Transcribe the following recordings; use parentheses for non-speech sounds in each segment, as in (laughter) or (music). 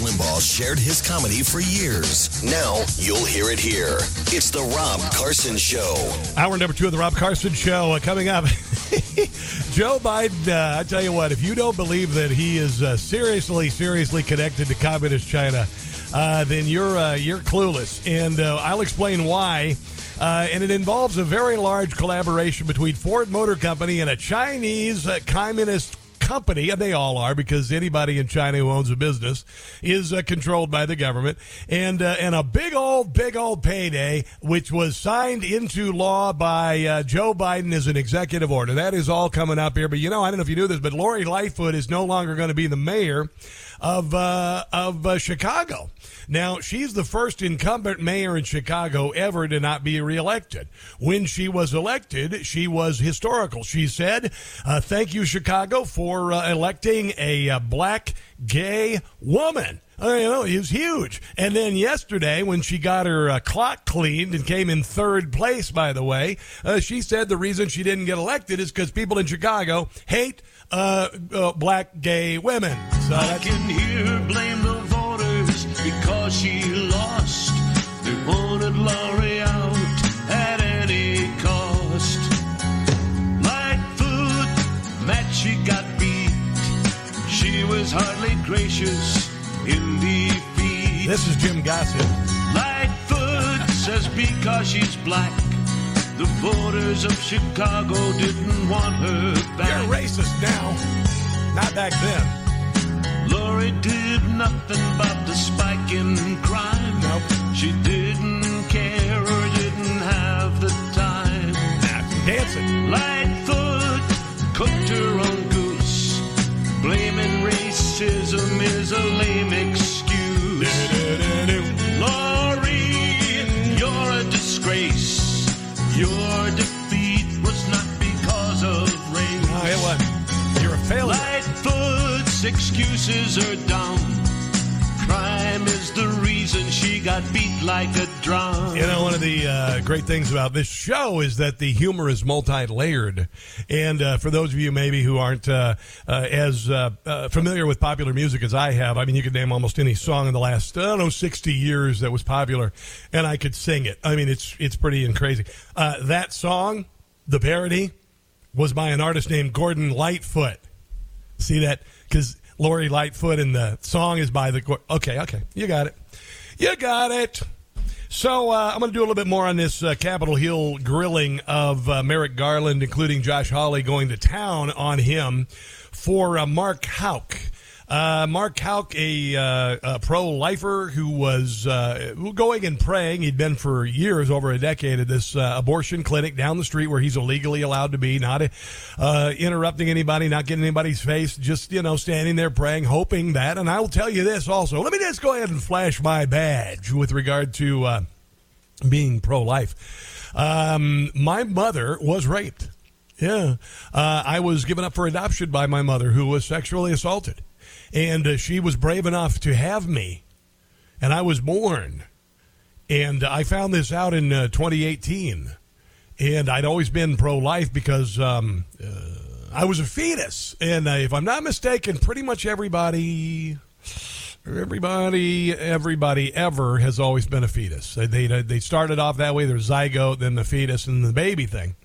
Limbaugh shared his comedy for years. Now you'll hear it here. It's the Rob Carson Show. Hour number two of the Rob Carson Show uh, coming up. (laughs) Joe Biden, uh, I tell you what, if you don't believe that he is uh, seriously, seriously connected to communist China, uh, then you're uh, you're clueless, and uh, I'll explain why. Uh, and it involves a very large collaboration between Ford Motor Company and a Chinese uh, communist company, and they all are because anybody in China who owns a business is uh, controlled by the government, and uh, and a big old, big old payday, which was signed into law by uh, Joe Biden as an executive order. That is all coming up here. But you know, I don't know if you knew this, but Lori Lightfoot is no longer going to be the mayor of uh, of uh, Chicago. Now, she's the first incumbent mayor in Chicago ever to not be reelected. When she was elected, she was historical. She said, uh, "Thank you, Chicago, for uh, electing a uh, black gay woman." Uh, you know, it was huge. And then yesterday, when she got her uh, clock cleaned and came in third place, by the way, uh, she said the reason she didn't get elected is because people in Chicago hate uh, uh, black gay women. So I can hear her blame the voters because she lost. They wanted Lori out at any cost. Lightfoot, match she got beat. She was hardly gracious in defeat. this is Jim Gossett. Lightfoot says because she's black, the voters of Chicago didn't want her back. You're racist now, not back then. Lori did nothing but the spike in crime. Nope. She didn't care or didn't have the time. Nah, dancing. Lightfoot cooked her own goose. Blaming racism is a lame excuse. Failure. Lightfoot's excuses are dumb. Crime is the reason she got beat like a drum. You know, one of the uh, great things about this show is that the humor is multi-layered, and uh, for those of you maybe who aren't uh, uh, as uh, uh, familiar with popular music as I have, I mean, you could name almost any song in the last I don't know sixty years that was popular, and I could sing it. I mean, it's it's pretty and crazy. Uh, that song, the parody, was by an artist named Gordon Lightfoot. See that? Because Lori Lightfoot and the song is by the. Okay, okay, you got it. You got it. So uh, I'm going to do a little bit more on this uh, Capitol Hill grilling of uh, Merrick Garland, including Josh Hawley going to town on him for uh, Mark Houck. Uh, Mark Houck, a, uh, a pro-lifer who was uh, going and praying. He'd been for years, over a decade, at this uh, abortion clinic down the street where he's illegally allowed to be, not uh, interrupting anybody, not getting anybody's face, just you know standing there praying, hoping that. And I will tell you this also. Let me just go ahead and flash my badge with regard to. Uh, being pro life. Um, my mother was raped. Yeah. I was given up for adoption by my mother, who was sexually assaulted. And uh, she was brave enough to have me. And I was born. And I found this out in uh, 2018. And I'd always been pro life because um, uh, I was a fetus. And uh, if I'm not mistaken, pretty much everybody. Everybody, everybody ever has always been a fetus. They, they, they started off that way. There's zygote, then the fetus, and the baby thing.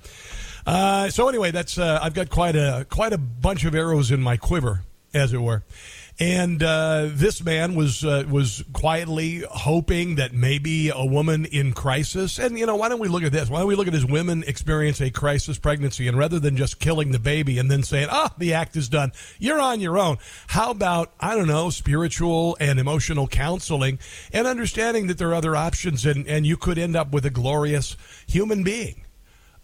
Uh, so anyway, that's uh, I've got quite a quite a bunch of arrows in my quiver, as it were. And uh, this man was uh, was quietly hoping that maybe a woman in crisis, and you know, why don't we look at this? Why don't we look at as women experience a crisis pregnancy, and rather than just killing the baby and then saying, "Ah, oh, the act is done, you're on your own." How about I don't know, spiritual and emotional counseling, and understanding that there are other options, and and you could end up with a glorious human being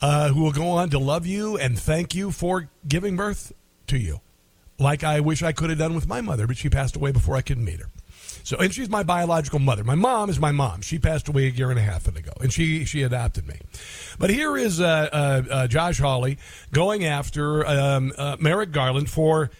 uh, who will go on to love you and thank you for giving birth to you like I wish I could have done with my mother, but she passed away before I could meet her. So, and she's my biological mother. My mom is my mom. She passed away a year and a half ago, and she she adopted me. But here is uh, uh, uh, Josh Hawley going after um, uh, Merrick Garland for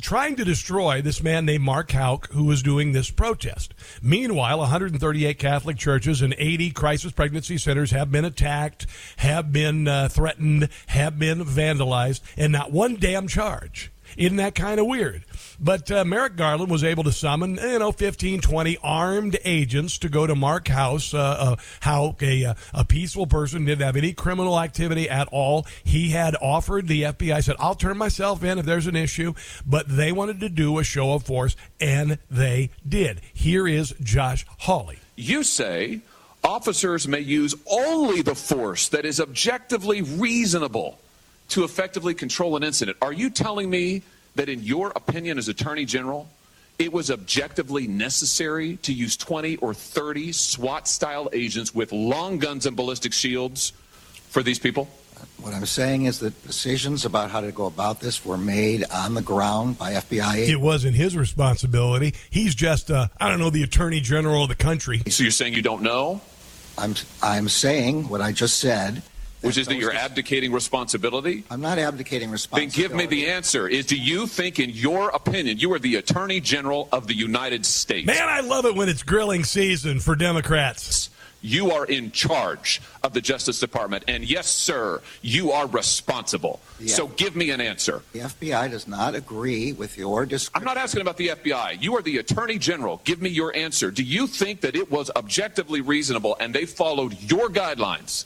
trying to destroy this man named Mark Houck who was doing this protest. Meanwhile, 138 Catholic churches and 80 crisis pregnancy centers have been attacked, have been uh, threatened, have been vandalized, and not one damn charge. Isn't that kind of weird? But uh, Merrick Garland was able to summon, you know, 15, 20 armed agents to go to Mark Houck, uh, uh, how a, uh, a peaceful person didn't have any criminal activity at all. He had offered, the FBI said, I'll turn myself in if there's an issue, but they wanted to do a show of force, and they did. Here is Josh Hawley. You say officers may use only the force that is objectively reasonable to effectively control an incident. Are you telling me that, in your opinion as Attorney General, it was objectively necessary to use 20 or 30 SWAT style agents with long guns and ballistic shields for these people? What I'm saying is that decisions about how to go about this were made on the ground by FBI agents. It wasn't his responsibility. He's just, uh, I don't know, the attorney general of the country. So you're saying you don't know? I'm, I'm saying what I just said. Which is that you're abdicating responsibility? I'm not abdicating responsibility. Then responsibility. give me the answer. Is do you think, in your opinion, you are the Attorney General of the United States? Man, I love it when it's grilling season for Democrats. You are in charge of the Justice Department, and yes, sir, you are responsible. Yeah. So give me an answer. The FBI does not agree with your description. I'm not asking about the FBI. You are the Attorney General. Give me your answer. Do you think that it was objectively reasonable and they followed your guidelines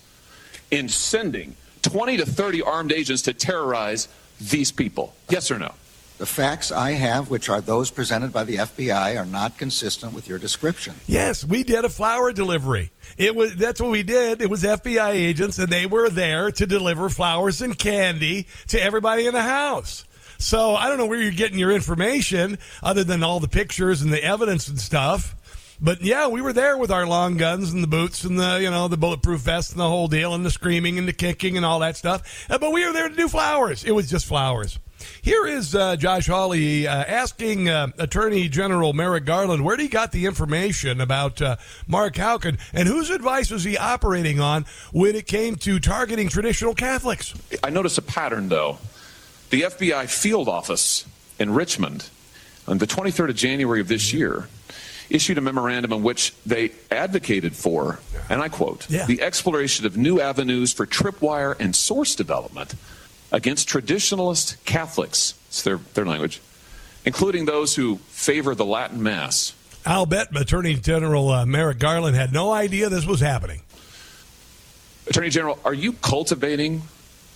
in sending 20 to 30 armed agents to terrorize these people? Yes or no? The facts I have, which are those presented by the FBI, are not consistent with your description. Yes, we did a flower delivery. It was that's what we did. It was FBI agents, and they were there to deliver flowers and candy to everybody in the house. So I don't know where you're getting your information, other than all the pictures and the evidence and stuff. But yeah, we were there with our long guns and the boots and the you know the bulletproof vest and the whole deal and the screaming and the kicking and all that stuff. Uh, But we were there to do flowers. It was just flowers. Here is uh, Josh Hawley uh, asking uh, Attorney General Merrick Garland where he got the information about uh, Mark Houken and whose advice was he operating on when it came to targeting traditional Catholics. I notice a pattern, though. The FBI field office in Richmond, on the 23rd of January of this year, issued a memorandum in which they advocated for, and I quote, Yeah. the exploration of new avenues for tripwire and source development against traditionalist Catholics, it's their, their language, including those who favor the Latin Mass. I'll bet Attorney General uh, Merrick Garland had no idea this was happening. Attorney General, are you cultivating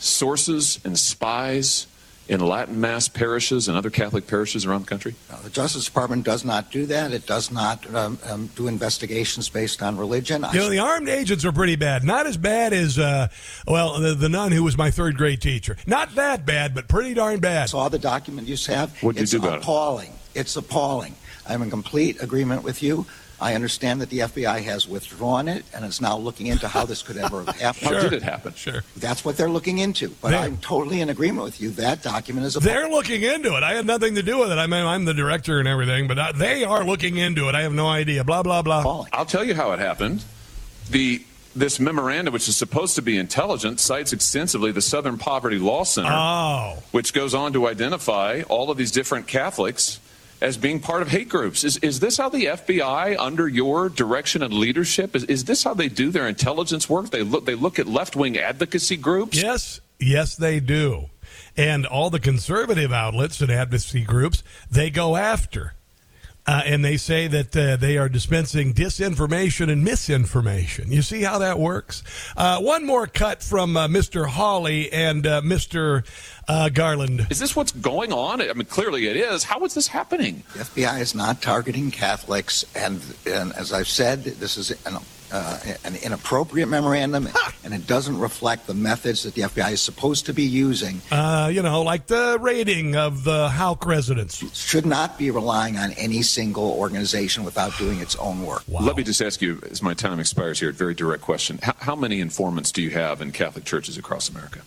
sources and spies in Latin Mass parishes and other Catholic parishes around the country? Now, the Justice Department does not do that. It does not um, um, do investigations based on religion. I You know, the armed agents are pretty bad. Not as bad as, uh, well, the, the nun who was my third grade teacher. Not that bad, but pretty darn bad. I saw the document you have. What'd you it's do about it? It's appalling. It's appalling. I'm in complete agreement with you. I understand that the FBI has withdrawn it and is now looking into how this could ever have happened. How did it happen? Sure. That's what they're looking into. But They- I'm totally in agreement with you. That document is appalling. They're looking into it. I had nothing to do with it. I mean, I'm the director and everything, but uh, they are looking into it. I have no idea. Blah, blah, blah. appalling. I'll tell you how it happened. The this memorandum, which is supposed to be intelligent, cites extensively the Southern Poverty Law Center, Oh. which goes on to identify all of these different Catholics as being part of hate groups. Is, is this how the FBI, under your direction and leadership, is, is this how they do their intelligence work? They look, they look at left wing advocacy groups? Yes, yes, they do. And all the conservative outlets and advocacy groups, they go after. Uh, and they say that uh, they are dispensing disinformation and misinformation. You see how that works? Uh, one more cut from uh, Mr. Hawley and uh, Mr. Uh, Garland. Is this what's going on? I mean, clearly it is. How is this happening? The FBI is not targeting Catholics, and, and as I've said, this is an, uh, an inappropriate memorandum, and it doesn't reflect the methods that the FBI is supposed to be using. Uh, you know, like the rating of the Houck residents. It should not be relying on any single organization without doing its own work. Wow. Let me just ask you, as my time expires here, a very direct question. How, how many informants do you have in Catholic churches across America?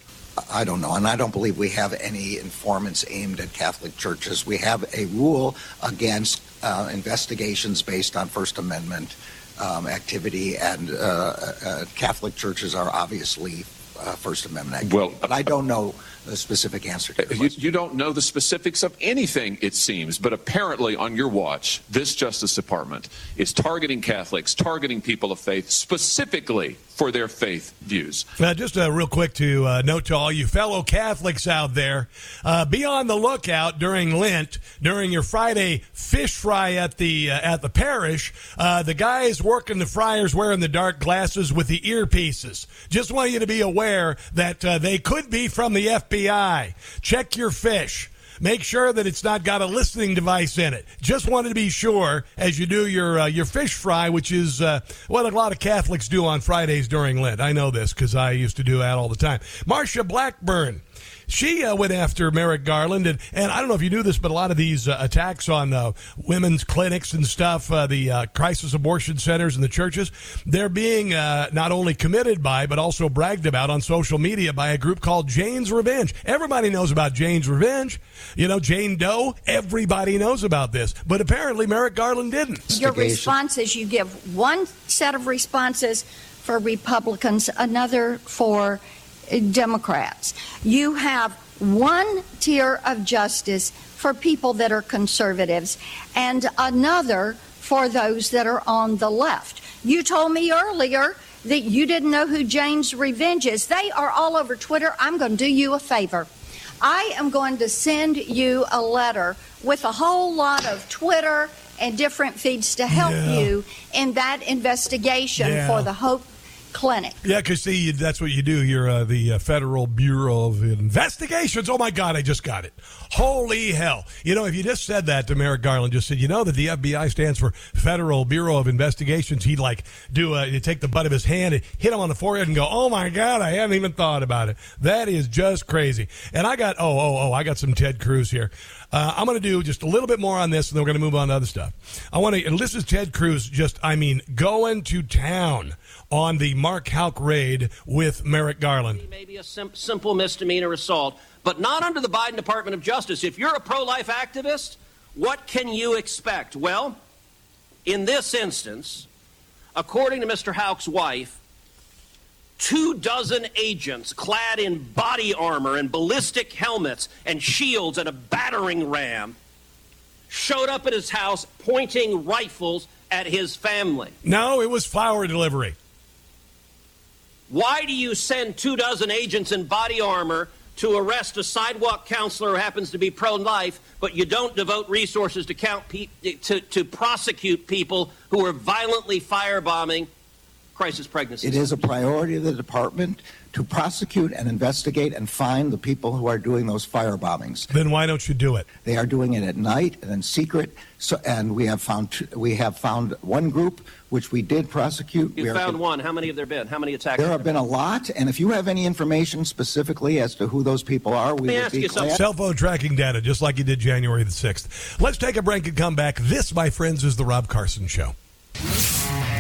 I don't know, and I don't believe we have any informants aimed at Catholic churches. We have a rule against uh, investigations based on First Amendment um, activity, and uh, uh, Catholic churches are obviously uh, First Amendment activity. Well, but I don't know the specific answer to You, you don't know the specifics of anything, it seems, but apparently on your watch, this Justice Department is targeting Catholics, targeting people of faith, specifically for their faith views. Uh, just uh, real quick to uh, note to all you fellow Catholics out there, uh, be on the lookout during Lent, during your Friday fish fry at the uh, at the parish. Uh, the guys working the fryers wearing the dark glasses with the earpieces. Just want you to be aware that uh, they could be from the FBI. Check your fish. Make sure that it's not got a listening device in it. Just wanted to be sure as you do your uh, your fish fry, which is uh, what a lot of Catholics do on Fridays during Lent. I know this because I used to do that all the time. Marsha Blackburn. She uh, went after Merrick Garland, and, and I don't know if you knew this, but a lot of these uh, attacks on uh, women's clinics and stuff, uh, the uh, crisis abortion centers and the churches, they're being uh, not only committed by, but also bragged about on social media by a group called Jane's Revenge. Everybody knows about Jane's Revenge. You know, Jane Doe, everybody knows about this. But apparently Merrick Garland didn't. Your responses, you give one set of responses for Republicans, another for Democrats. You have one tier of justice for people that are conservatives and another for those that are on the left. You told me earlier that you didn't know who Jane's Revenge is. They are all over Twitter. I'm going to do you a favor. I am going to send you a letter with a whole lot of Twitter and different feeds to help Yeah. you in that investigation Yeah. for the Hope Clinic. Yeah, because see, that's what you do. You're uh, the uh, Federal Bureau of Investigations. Oh my God, I just got it. Holy hell! You know, if you just said that to Merrick Garland, just said, you know that the FBI stands for Federal Bureau of Investigations, he'd like do a, take the butt of his hand and hit him on the forehead and go, oh my God, I hadn't even thought about it. That is just crazy. And I got oh oh oh, I got some Ted Cruz here. Uh, I'm going to do just a little bit more on this, and then we're going to move on to other stuff. I want to, and this is Ted Cruz, just, I mean, going to town on the Mark Houck raid with Merrick Garland. Maybe a sim- simple misdemeanor assault, but not under the Biden Department of Justice. If you're a pro life activist, what can you expect? Well, in this instance, according to Mr. Houck's wife, two dozen agents clad in body armor and ballistic helmets and shields and a battering ram showed up at his house pointing rifles at his family. No, it was flower delivery. Why do you send two dozen agents in body armor to arrest a sidewalk counselor who happens to be pro life, but you don't devote resources to, count pe- to, to prosecute people who are violently firebombing crisis pregnancies? It is a priority of the department to prosecute and investigate and find the people who are doing those fire bombings. Then why don't you do it? They are doing it at night and in secret. So, and we have found two- we have found one group which we did prosecute. You We are- found one. How many have there been? How many attacks? There have been a lot, and if you have any information specifically as to who those people are, we me would ask be you something. glad. Cell phone tracking data, just like you did January the 6th. Let's take a break and come back. This, my friends, is The Rob Carson Show.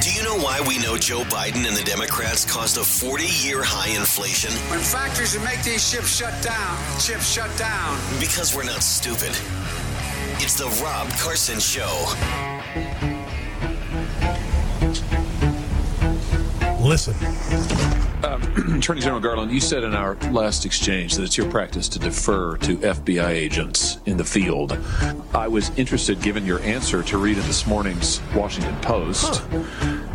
Do you know why we know Joe Biden and the Democrats caused a 40 year high inflation? When factories that make these ships shut down, chips shut down. Because we're not stupid. It's the Rob Carson Show. Listen. Um, (clears throat) Attorney General Garland, you said in our last exchange that it's your practice to defer to FBI agents in the field. I was interested, given your answer, to read in this morning's Washington Post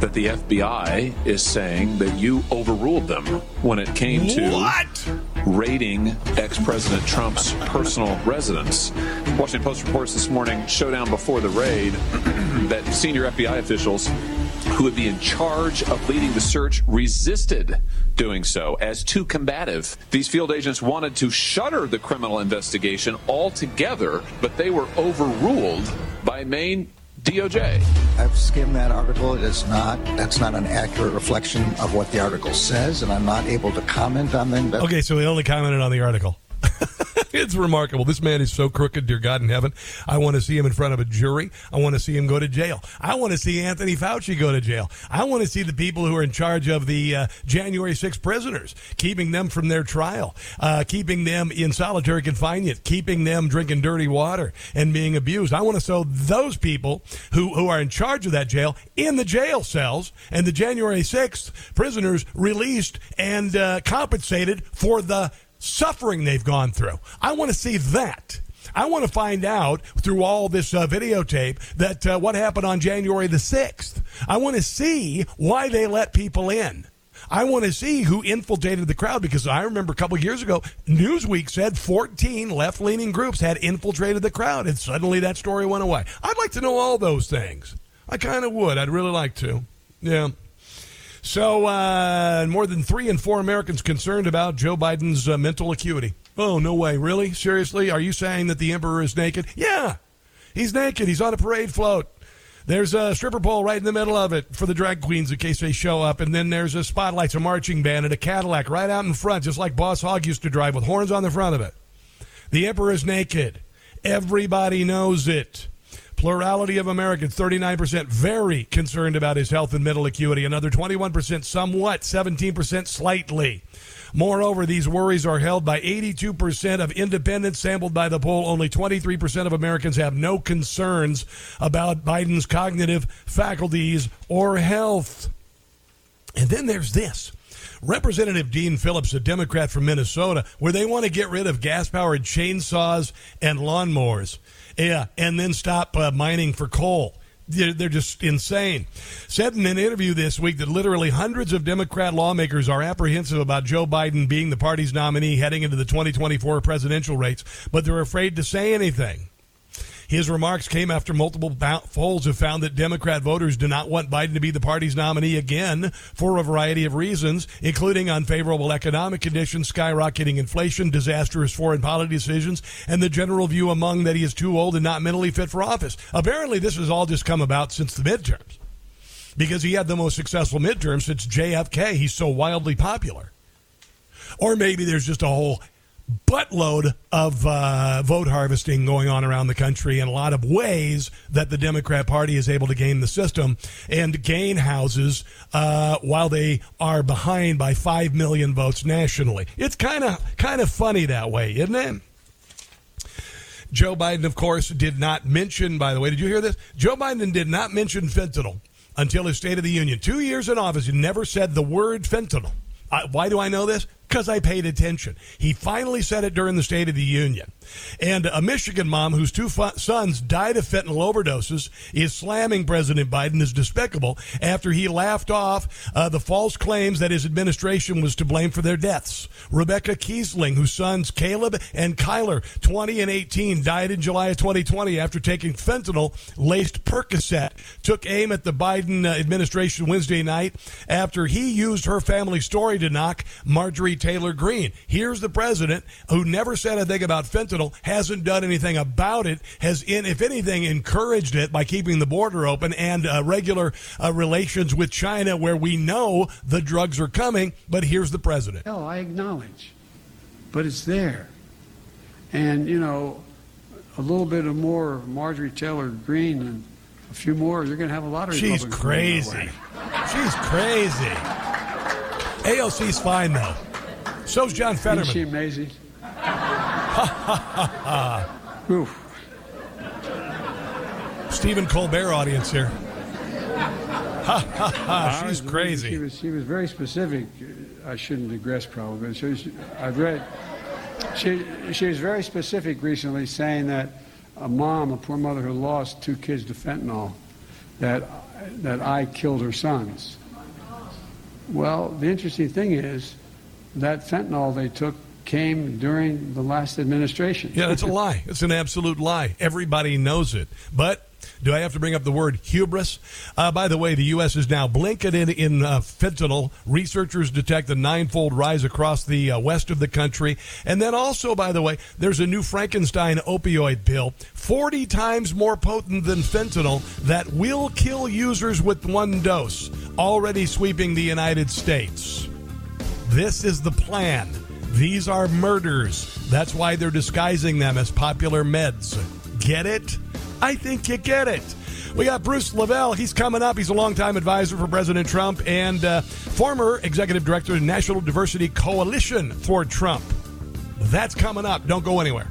that the FBI is saying that you overruled them when it came to What? raiding ex-President Trump's personal residence. Washington Post reports this morning, showdown before the raid, (clears throat) that senior FBI officials who would be in charge of leading the search resisted doing so as too combative. These field agents wanted to shutter the criminal investigation altogether, but they were overruled by Main DOJ. I've skimmed that article. It is not. That's not an accurate reflection of what the article says, and I'm not able to comment on them. But Okay, so he only commented on the article. (laughs) it's remarkable. This man is so crooked, dear God in heaven. I want to see him in front of a jury. I want to see him go to jail. I want to see Anthony Fauci go to jail. I want to see the people who are in charge of the uh, January 6 prisoners, keeping them from their trial, uh, keeping them in solitary confinement, keeping them drinking dirty water and being abused. I want to show those people who, who are in charge of that jail in the jail cells and the January 6th prisoners released and uh, compensated for the suffering they've gone through. I want to see that. I want to find out through all this uh, videotape that uh, what happened on January the 6th. I want to see why they let people in. I want to see who infiltrated the crowd because I remember a couple years ago, Newsweek said 14 left leaning groups had infiltrated the crowd, and suddenly that story went away. I'd like to know all those things. I kind of would. I'd really like to. Yeah. So, uh, more than three in four Americans concerned about Joe Biden's uh, mental acuity. Oh, no way. Really? Seriously? Are you saying that the emperor is naked? Yeah. He's naked. He's on a parade float. There's a stripper pole right in the middle of it for the drag queens in case they show up. And then there's a spotlights, a marching band, and a Cadillac right out in front, just like Boss Hogg used to drive with horns on the front of it. The emperor is naked. Everybody knows it. Plurality of Americans, 39%, very concerned about his health and mental acuity. Another 21%, somewhat. 17%, slightly. Moreover, these worries are held by 82% of independents sampled by the poll. Only 23% of Americans have no concerns about Biden's cognitive faculties or health. And then there's this. Representative Dean Phillips, a Democrat from Minnesota, where they want to get rid of gas powered chainsaws and lawnmowers. Yeah, and then stop uh, mining for coal. They're, they're just insane. Said in an interview this week that literally hundreds of Democrat lawmakers are apprehensive about Joe Biden being the party's nominee heading into the 2024 presidential race, but they're afraid to say anything. His remarks came after multiple polls have found that Democrat voters do not want Biden to be the party's nominee again for a variety of reasons, including unfavorable economic conditions, skyrocketing inflation, disastrous foreign policy decisions, and the general view among that he is too old and not mentally fit for office. Apparently, this has all just come about since the midterms because he had the most successful midterm since JFK. He's so wildly popular. Or maybe there's just a whole buttload of uh, vote harvesting going on around the country in a lot of ways that the Democrat Party is able to game the system and gain houses uh, while they are behind by five million votes nationally. It's kind of kind of funny that way, isn't it? Joe Biden, of course, did not mention. By the way, did you hear this? Joe Biden did not mention fentanyl until his State of the Union. Two years in office, he never said the word fentanyl. Uh, why do I know this? Because I paid attention. He finally said it during the State of the Union. And a Michigan mom whose two sons died of fentanyl overdoses is slamming President Biden as despicable after he laughed off uh, the false claims that his administration was to blame for their deaths. Rebecca Kiesling, whose sons Caleb and Kyler, 20 and 18, died in July of 2020 after taking fentanyl laced Percocet, took aim at the Biden uh, administration Wednesday night after he used her family story to knock Marjorie Taylor Greene. Here's the president who never said a thing about fentanyl, hasn't done anything about it, has, in, if anything, encouraged it by keeping the border open and uh, regular uh, relations with China where we know the drugs are coming. But here's the president. No, I acknowledge, but it's there. And, you know, a little bit of more Marjorie Taylor Greene and a few more, you're going to have a lot of She's Republicans going that crazy. She's crazy. AOC's fine, though. So's John Fetterman. Isn't she amazing? (laughs) Oof. Stephen Colbert audience here. Ha ha ha. She's crazy. She was, she was very specific. I shouldn't digress, probably, but she was, I've read. She, she was very specific recently, saying that a mom, a poor mother who lost two kids to fentanyl, that that I killed her sons. Well, the interesting thing is that fentanyl they took came during the last administration. Yeah, that's a (laughs) lie. It's an absolute lie. Everybody knows it. But do I have to bring up the word hubris? Uh, by the way, the U.S. is now blanketed in uh, fentanyl. Researchers detect a ninefold rise across the uh, west of the country. And then also, by the way, there's a new Frankenstein opioid pill, 40 times more potent than fentanyl, that will kill users with one dose, already sweeping the United States. This is the plan. These are murders. That's why they're disguising them as popular meds. Get it? I think you get it. We got Bruce Levell. He's coming up. He's a longtime advisor for President Trump and uh, former executive director of National Diversity Coalition for Trump. That's coming up. Don't go anywhere.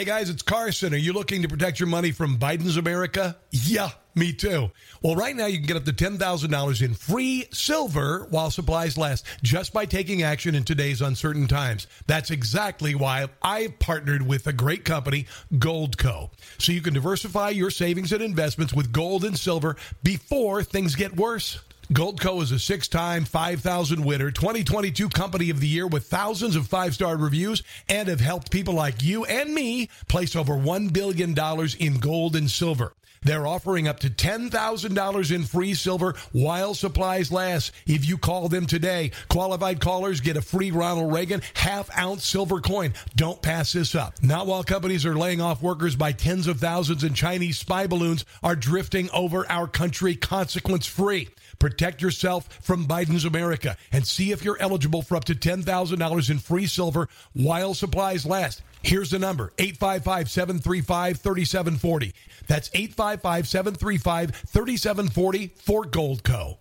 Hey guys, it's Carson. Are you looking to protect your money from Biden's America? Yeah, me too. Well, right now you can get up to $10,000 in free silver while supplies last just by taking action in today's uncertain times. That's exactly why I've partnered with a great company, Goldco. So you can diversify your savings and investments with gold and silver before things get worse. Goldco is a six time 5,000 winner, 2022 Company of the Year with thousands of five star reviews and have helped people like you and me place over $1 billion in gold and silver. They're offering up to $10,000 in free silver while supplies last. If you call them today, qualified callers get a free Ronald Reagan half ounce silver coin. Don't pass this up. Not while companies are laying off workers by tens of thousands and Chinese spy balloons are drifting over our country consequence free. Protect yourself from Biden's America and see if you're eligible for up to $10,000 in free silver while supplies last. Here's the number 855 735 3740. That's 855 735 3740 for Goldco.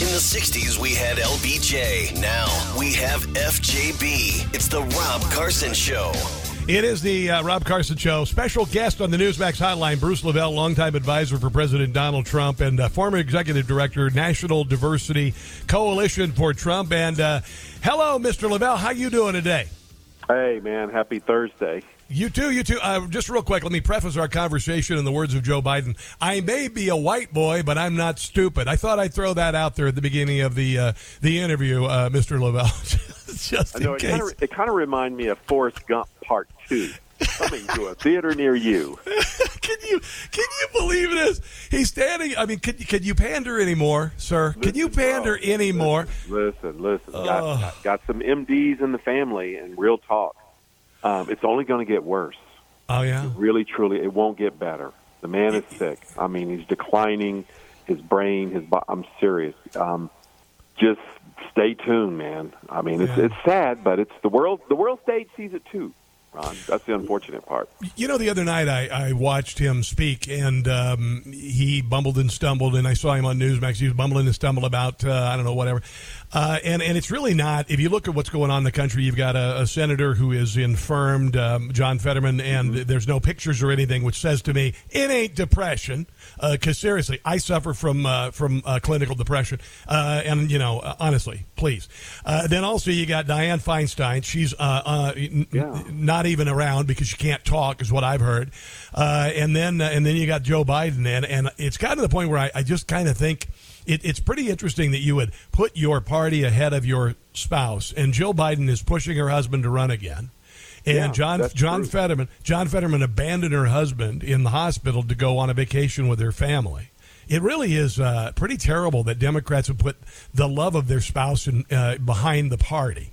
In the 60s, we had LBJ. Now we have FJB. It's the Rob Carson Show. It is the uh, Rob Carson Show. Special guest on the Newsmax Hotline, Bruce Levell, longtime advisor for President Donald Trump and uh, former executive director, National Diversity Coalition for Trump. And uh, hello, Mr. Levell. How you doing today? Hey, man. Happy Thursday. You too, you too. Uh, just real quick, let me preface our conversation in the words of Joe Biden. I may be a white boy, but I'm not stupid. I thought I'd throw that out there at the beginning of the uh, the interview, uh, Mr. Levell. (laughs) just I know in it kind, case. of, it kind of remind me of Forrest Gump Part Two, coming to a theater near you. (laughs) can you can you believe this? He's standing. I mean, can can you pander anymore, sir? Can you pander anymore? Listen, listen. Oh. Got, got, got some MDs in the family, and real talk. Um, it's only going to get worse. Oh yeah. Really, truly, it won't get better. The man is sick. I mean, he's declining. His brain, his. bo- I'm serious. Um, just stay tuned, man. I mean, it's Yeah. it's sad, but it's the world. The world stage sees it too. Ron, that's the unfortunate part. You know, the other night I, I watched him speak, and um, he bumbled and stumbled, and I saw him on Newsmax. He was bumbling and stumbled about uh, I don't know whatever, uh, and and it's really not. If you look at what's going on in the country, you've got a, a senator who is infirmed, um, John Fetterman, and there's no pictures or anything, which says to me it ain't depression. Because seriously, I suffer from uh, from uh, clinical depression, uh, and you know, uh, honestly, please. Uh, then also you got Dianne Feinstein. She's uh, uh, n- n- not even around because she can't talk, is what I've heard. Uh, and then uh, and then you got Joe Biden, and and it's gotten to the point where I, I just kind of think. It, it's pretty interesting that you would put your party ahead of your spouse, and Joe Biden is pushing her husband to run again. And Yeah, John John true. Fetterman John Fetterman abandoned her husband in the hospital to go on a vacation with her family. It really is uh, pretty terrible that Democrats would put the love of their spouse in, uh, behind the party.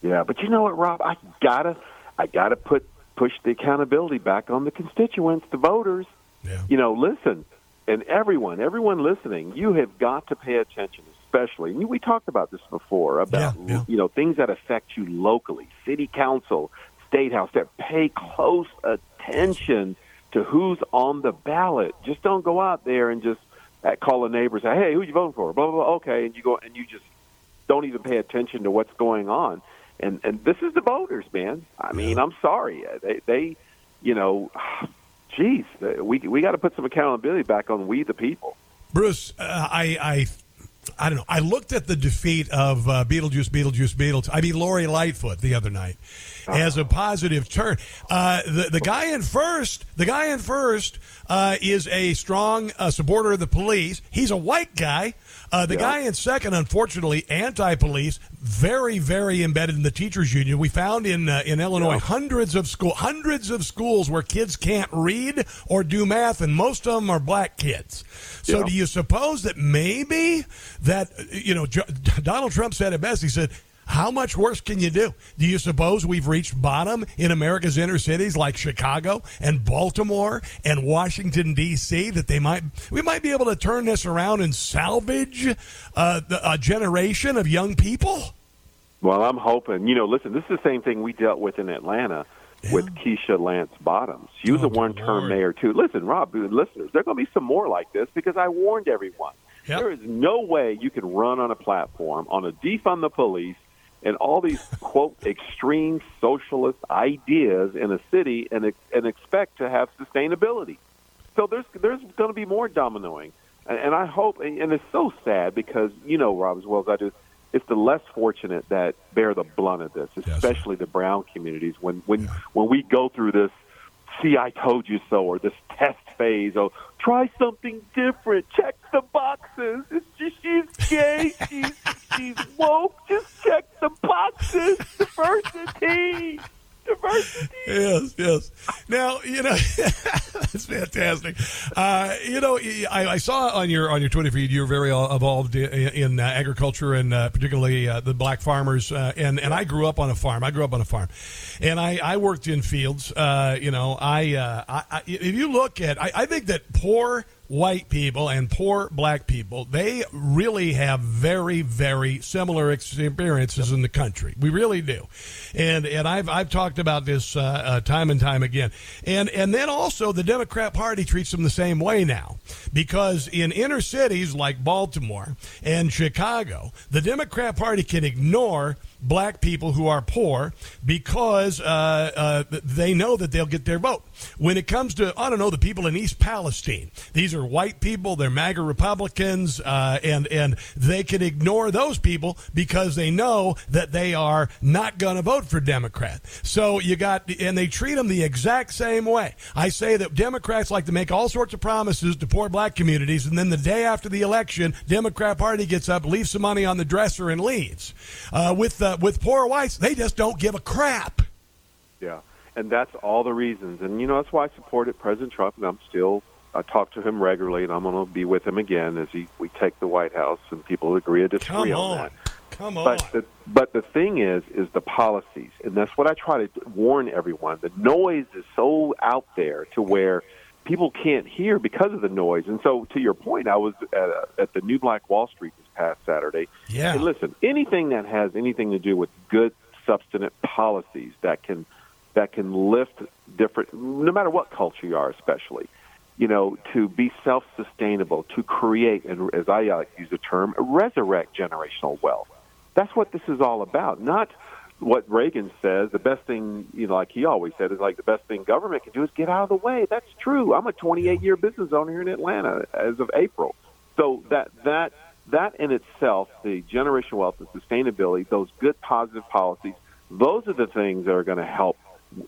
Yeah, but you know what, Rob? I gotta, I gotta put push the accountability back on the constituents, the voters. Yeah. You know, listen, and everyone, everyone listening, you have got to pay attention, especially. And we talked about this before about Yeah, yeah. you know things that affect you locally, city council, state house. That pay close attention to who's on the ballot. Just don't go out there and just uh, call a neighbor and say, "Hey, who you voting for?" Blah blah blah. Okay, and you go and you just don't even pay attention to what's going on. And and this is the voters, man. I mean, I'm sorry, Uh, they they, you know, (sighs) geez, uh, we we got to put some accountability back on we the people. Bruce, uh, I, I, I don't know. I looked at the defeat of uh, Beetlejuice, Beetlejuice, Beetlejuice. I mean, Lori Lightfoot the other night as a positive turn. Uh, the the guy in first, the guy in first uh, is a strong uh, supporter of the police. He's a white guy. Uh, the guy in second, unfortunately, anti-police, very, very embedded in the teachers' union. We found in uh, in Illinois hundreds of school, hundreds of schools where kids can't read or do math, and most of them are black kids. So, Yeah. do you suppose that maybe that you know Donald Trump said it best? He said. How much worse can you do? Do you suppose we've reached bottom in America's inner cities like Chicago and Baltimore and Washington D.C. that they might we might be able to turn this around and salvage uh, the, a generation of young people? Well, I'm hoping. You know, listen, this is the same thing we dealt with in Atlanta with Keisha Lance Bottoms. She was a one-term mayor too. Listen, Rob, listeners, there are going to be some more like this because I warned everyone. There is no way you can run on a platform on a defund the police and all these (laughs) quote extreme socialist ideas in a city and and expect to have sustainability. So there's there's going to be more dominoing, and, and I hope. And, it's so sad because you know, Rob, as well as I do, it's the less fortunate that bear the blunt of this, especially the brown communities. When when when we go through this, see, I told you so, or this test phase, or try something different, check the boxes. It's just she's gay, she's she's woke. Just check the boxes. Diversity. Diversity. Yes, yes. Now you know (laughs) that's fantastic. Uh, you know, I, I saw on your on your Twitter feed you're very involved in, in uh, agriculture and uh, particularly uh, the black farmers. Uh, and and I grew up on a farm. I grew up on a farm, and I, I worked in fields. Uh, you know, I, I, I if you look at, I, I think that poor white people and poor black people, they really have very, very similar experiences in the country. We really do, and and I've I've talked about this uh, uh, time and time again, and and then also the Democrat Party treats them the same way now, because in inner cities like Baltimore and Chicago, the Democrat Party can ignore black people who are poor because uh, uh, they know that they'll get their vote. When it comes to, I don't know, the people in East Palestine, these are white people, they're MAGA Republicans, uh, and, and they can ignore those people because they know that they are not going to vote for Democrat. So you got, and they treat them the exact same way. I say that Democrats like to make all sorts of promises to poor black communities, and then the day after the election, Democrat Party gets up, leaves some money on the dresser, and leaves. Uh, with uh, with poor whites, they just don't give a crap. Yeah, and that's all the reasons. And you know that's why I supported President Trump, and I'm still I talk to him regularly, and I'm going to be with him again as he we take the White House, and people agree or disagree Come on on. that. Come on. But the, but the thing is, is the policies, and that's what I try to warn everyone. The noise is so out there to where people can't hear because of the noise. And so, to your point, I was at, a, at the New Black Wall Street this past Saturday. Yeah. And listen, anything that has anything to do with good, substantive policies that can that can lift different, no matter what culture you are, especially you know, to be self-sustainable, to create, and as I like to use the term, resurrect generational wealth. That's what this is all about. Not what Reagan says. The best thing, you know, like he always said, is like the best thing government can do is get out of the way. That's true. I'm a 28-year business owner here in Atlanta as of April. So that that that in itself, the generational wealth, the sustainability, those good positive policies, those are the things that are going to help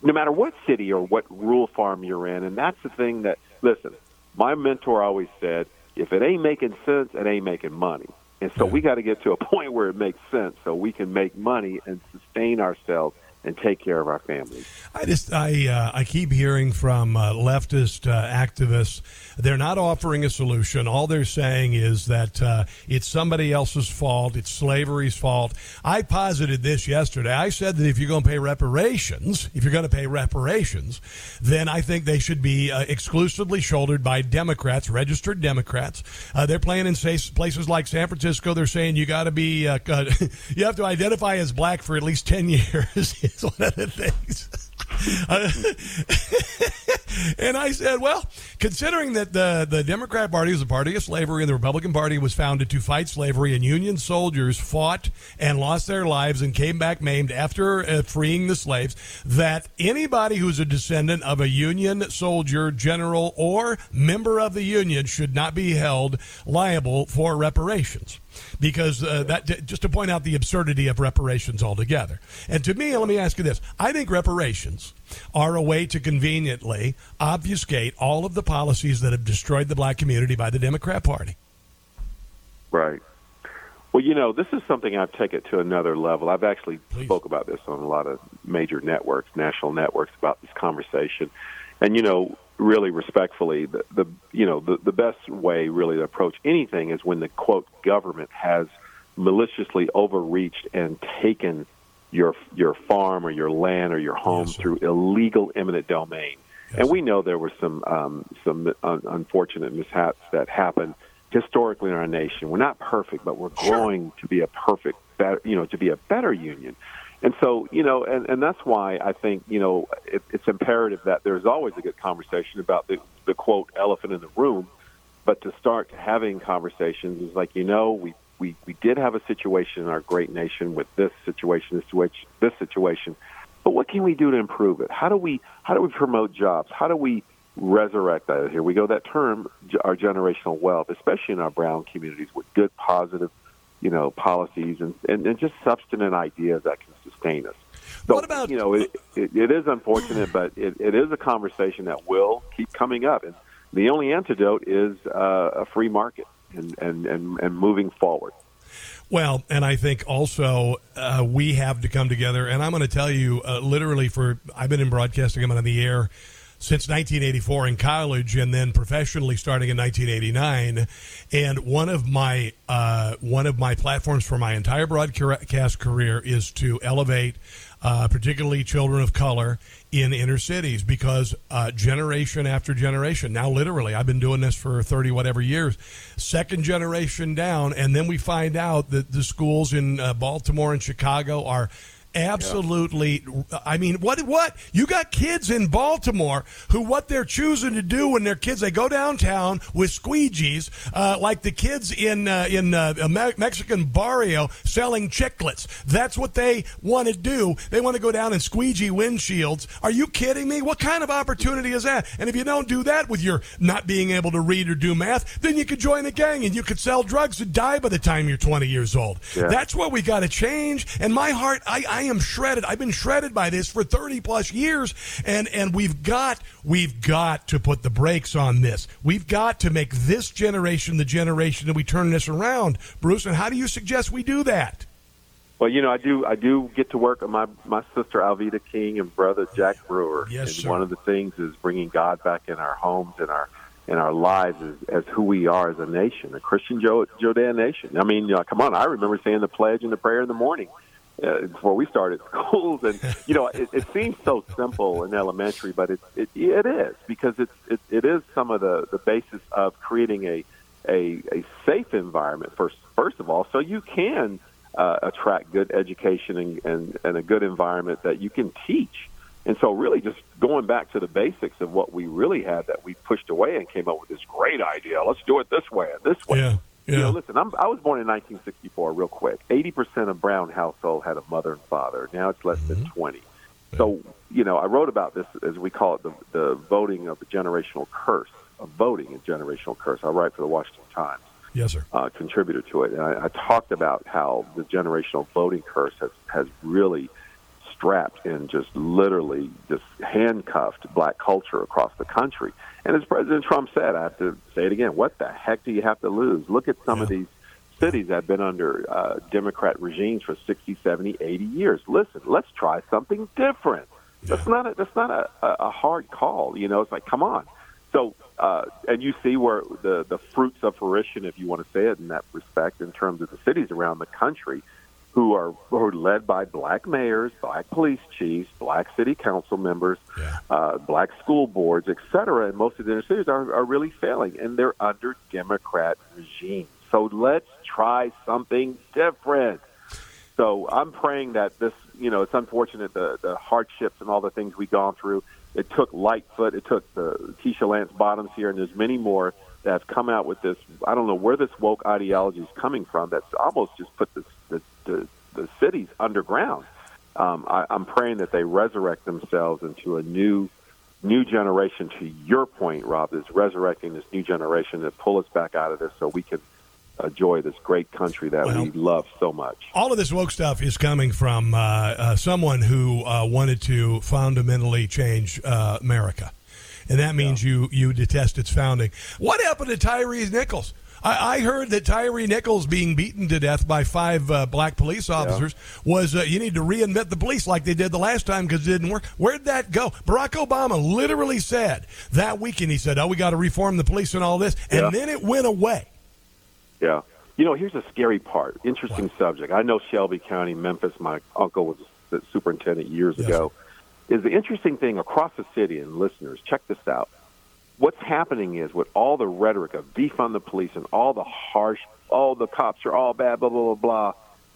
no matter what city or what rural farm you're in. And that's the thing that, listen, my mentor always said, if it ain't making sense, it ain't making money. And so we got to get to a (laughs) point where it makes sense so we can make money and sustain ourselves and take care of our families. I just I uh, I keep hearing from uh, leftist uh, activists they're not offering a solution. All they're saying is that uh, it's somebody else's fault. It's slavery's fault. I posited this yesterday. I said that if you're going to pay reparations, if you're going to pay reparations, then I think they should be uh, exclusively shouldered by Democrats, registered Democrats. Uh, they're playing in places like San Francisco. They're saying you got to be (laughs) you have to identify as black for at least ten (laughs) years is one of the things. (laughs) and I said, well, considering that the, the Democrat Party was a party of slavery and the Republican Party was founded to fight slavery, and Union soldiers fought and lost their lives and came back maimed after uh, freeing the slaves, that anybody who's a descendant of a Union soldier, general, or member of the Union should not be held liable for reparations because uh, that just to point out the absurdity of reparations altogether. And to me, let me ask you this: I think reparations are a way to conveniently obfuscate all of the policies that have destroyed the black community by the Democrat Party. Right. Well, you know, this is something I've taken to another level. I've actually Please. spoke about this on a lot of major networks, national networks, about this conversation. And you know, really respectfully, the, the you know the, the best way really to approach anything is when the quote government has maliciously overreached and taken your your farm or your land or your home yes, through illegal eminent domain. Yes. And we know there were some um, some un- unfortunate mishaps that happened historically in our nation. We're not perfect, but we're growing sure. to be a perfect, better, you know, to be a better union. And so, you know, and, and that's why I think, you know, it, it's imperative that there's always a good conversation about the, the quote elephant in the room. But to start having conversations is like, you know, we, we, we did have a situation in our great nation with this situation, this situation, this situation. But what can we do to improve it? How do we how do we promote jobs? How do we resurrect that? Here we go. That term, our generational wealth, especially in our brown communities, with good, positive, you know, policies and, and, and just substantive ideas that can sustain us. So, what about you know? It, it, it is unfortunate, but it, it is a conversation that will keep coming up, and the only antidote is uh, a free market and, and, and, and moving forward. Well, and I think also uh, we have to come together. And I'm going to tell you, uh, literally, for I've been in broadcasting, I'm on the air since 1984 in college, and then professionally starting in 1989. And one of my uh, one of my platforms for my entire broadcast career is to elevate uh, particularly children of color in inner cities because uh, generation after generation, now literally, I've been doing this for 30 whatever years, second generation down, and then we find out that the schools in uh, Baltimore and Chicago are Absolutely. Yeah. I mean, what? What? You got kids in Baltimore who what they're choosing to do when they're kids, they go downtown with squeegees, uh, like the kids in uh, in uh, a Mexican barrio selling chiclets. That's what they want to do. They want to go down and squeegee windshields. Are you kidding me? What kind of opportunity is that? And if you don't do that with your not being able to read or do math, then you could join a gang and you could sell drugs and die by the time you're 20 years old. Yeah. That's what we got to change. And my heart, I, I I am shredded. I've been shredded by this for 30 plus years and and we've got we've got to put the brakes on this. We've got to make this generation the generation that we turn this around. Bruce, and how do you suggest we do that? Well, you know, I do. I do get to work with my my sister Alveda King and brother Jack Brewer. Yes, and sir. one of the things is bringing God back in our homes and our in our lives as, as who we are as a nation, a Christian Judean nation. I mean, you know, come on! I remember saying the pledge and the prayer in the morning uh, before we started (laughs) schools, and you know, it, it seems so simple in elementary, but it it, it is because it's it, it is some of the the basis of creating a a, a safe environment first first of all, so you can uh, attract good education and, and and a good environment that you can teach. And so, really, just going back to the basics of what we really had that we pushed away and came up with this great idea. Let's do it this way and this way. Yeah. Yeah. You know, listen, I'm, I was born in 1964. Real quick, 80 percent of brown household had a mother and father. Now it's less mm-hmm. than 20. So, you know, I wrote about this as we call it the, the voting of the generational curse of voting, a generational curse. I write for the Washington Times. Yes, sir. Uh, contributor to it, and I, I talked about how the generational voting curse has has really strapped and just literally just handcuffed black culture across the country. And as President Trump said, I have to say it again, what the heck do you have to lose? Look at some yeah. of these cities that have been under uh, Democrat regimes for 60, 70, 80 years. Listen, let's try something different. That's not a, that's not a, a a hard call. You know, it's like, come on. So, uh, and you see where the the fruits of fruition, if you want to say it in that respect, in terms of the cities around the country, who are who are led by black mayors, black police chiefs, black city council members, uh, black school boards, et cetera, and most of the inner cities are, are really failing, and they're under Democrat regimes. So let's try something different. So I'm praying that this, you know, it's unfortunate the the hardships and all the things we've gone through. It took Lightfoot, it took the Keisha Lance Bottoms here, and there's many more that have come out with this. I don't know where this woke ideology is coming from. That's almost just put the the, the, cities underground. Um, I, I'm praying that they resurrect themselves into a new new generation. To your point, Rob, is resurrecting this new generation to pull us back out of this, so we can enjoy this great country that we love so much. All of this woke stuff is coming from uh, uh, someone who uh, wanted to fundamentally change uh, America, and that means you you detest its founding. What happened to Tyree Nichols? I, I heard that Tyree Nichols being beaten to death by five uh, black police officers was uh, you need to reinvent the police like they did the last time because it didn't work. Where'd that go? Barack Obama literally said that weekend he said, "Oh, we got to reform the police and all this," and Yeah. then it went away. Yeah. You know, here's a scary part. Interesting subject. I know Shelby County, Memphis. My uncle was the superintendent years ago. Is the interesting thing across the city, and listeners, check this out. What's happening is with all the rhetoric of defund the police and all the harsh, oh, the cops are all bad, blah blah blah blah.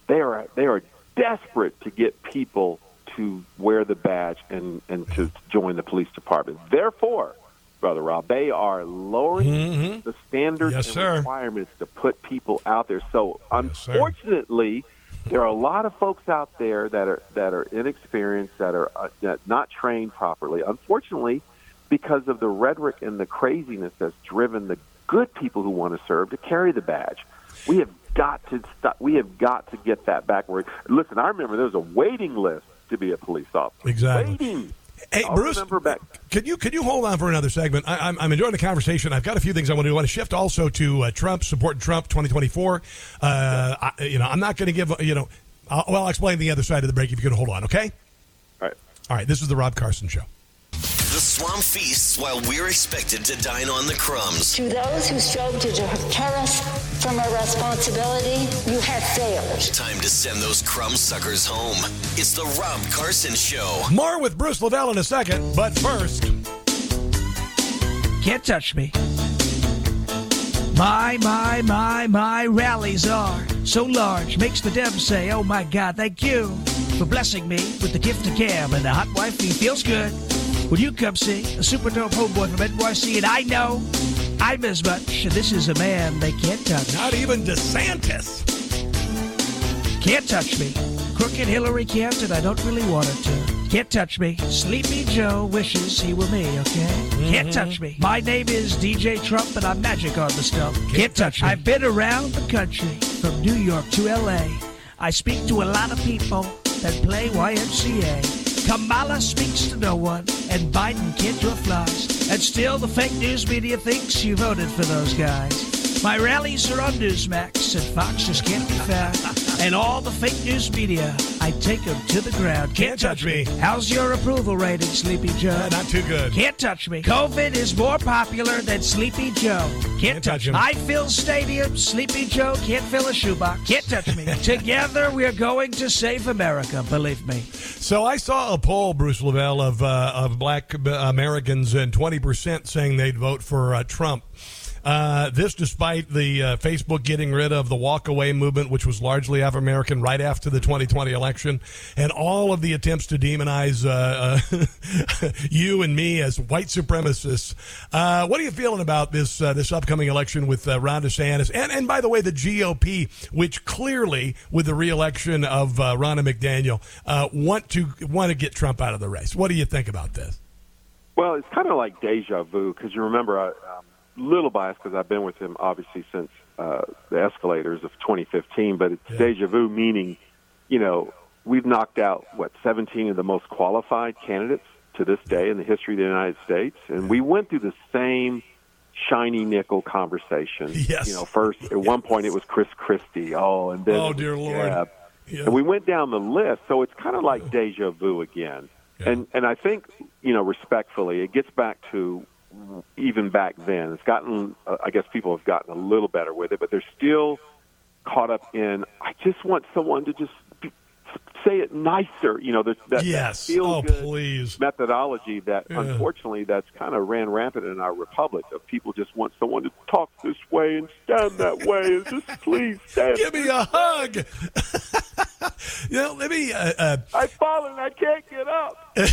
They are they are desperate to get people to wear the badge and and to join the police department. Therefore, brother Rob, they are lowering the standards Yes, and sir. requirements to put people out there. So unfortunately, there are a lot of folks out there that are that are inexperienced, that are uh, that not trained properly. Unfortunately, because of the rhetoric and the craziness that's driven the good people who want to serve to carry the badge. We have got to stop. We have got to get that back. Where listen, I remember there was a waiting list to be a police officer. Exactly. Waiting. Hey, I'll Bruce. Could you could you hold on for another segment? I, I'm, I'm enjoying the conversation. I've got a few things I want to do. I want to shift also to uh, Trump supporting Trump 2024. Uh, I, you know, I'm not going to give you know. I'll, well, I'll explain the other side of the break if you could hold on. Okay. All right. All right. This is the Rob Carson Show. The Swamp feasts while we're expected to dine on the crumbs. To those who strove to deter us from our responsibility, you have failed. Time to send those crumb suckers home. It's the Rob Carson Show. More with Bruce Levell in a second, but first, Can't touch me. My, my, my, my rallies are so large, makes the devil say, Oh my God, thank you for blessing me with the gift of cam and the hot wife." wifey feels good. When you come see a super dope homeboy from NYC, and I know I'm as much, and this is a man they can't touch. Not even DeSantis. Can't touch me. Crooked Hillary can't, and I don't really want her to. Can't touch me. Sleepy Joe wishes he were me, okay? Can't mm-hmm. touch me. My name is DJ Trump, and I'm magic on the stump. Can't, touch me. I've been around the country, from New York to LA. I speak to a lot of people that play YMCA. Kamala speaks to no one, and Biden can't draw flies. And still, the fake news media thinks you voted for those guys. My rallies are on Newsmax, and Fox just can't be found. And all the fake news media, I take them to the ground. Can't, touch me. How's your approval rating, Sleepy Joe? not too good. Can't touch me. COVID is more popular than Sleepy Joe. Can't, touch him. I fill stadiums. Sleepy Joe can't fill a shoebox. Can't touch me. (laughs) Together, we're going to save America. Believe me. So I saw a poll, Bruce Levell, of uh, of black Americans, and twenty percent saying they'd vote for uh, Trump. Uh, this, despite the uh, Facebook getting rid of the walkaway movement, which was largely African American right after the 2020 election, and all of the attempts to demonize uh, uh, (laughs) you and me as white supremacists. Uh, what are you feeling about this uh, this upcoming election with Ron DeSantis? And and by the way, the GOP, which clearly, with the reelection of uh, McDaniel, want to want to get Trump out of the race. What do you think about this? Well, it's kind of like deja vu because you remember little biased because I've been with him obviously since uh, the escalators of 2015, but it's deja vu meaning, you know, we've knocked out what 17 of the most qualified candidates to this day in the history of the United States, and we went through the same shiny nickel conversation. Yes. You know, first at one point it was Chris Christie. Oh, and then Oh, dear Lord. Jeb. Yeah. And we went down the list, so it's kind of like deja vu again. And and I think you know, respectfully, it gets back to even back then. It's gotten, uh, I guess, people have gotten a little better with it, but they're still caught up in. I just want someone to just be, say it nicer. You know, there's that, Yes. that feel Oh, good please. methodology that Yeah. unfortunately that's kind of ran rampant in our republic. Of people just want someone to talk this way and stand that way, and just please stand. (laughs) Give me a hug. (laughs) you know, let me. Uh, uh, I've fallen. I can't get up. (laughs)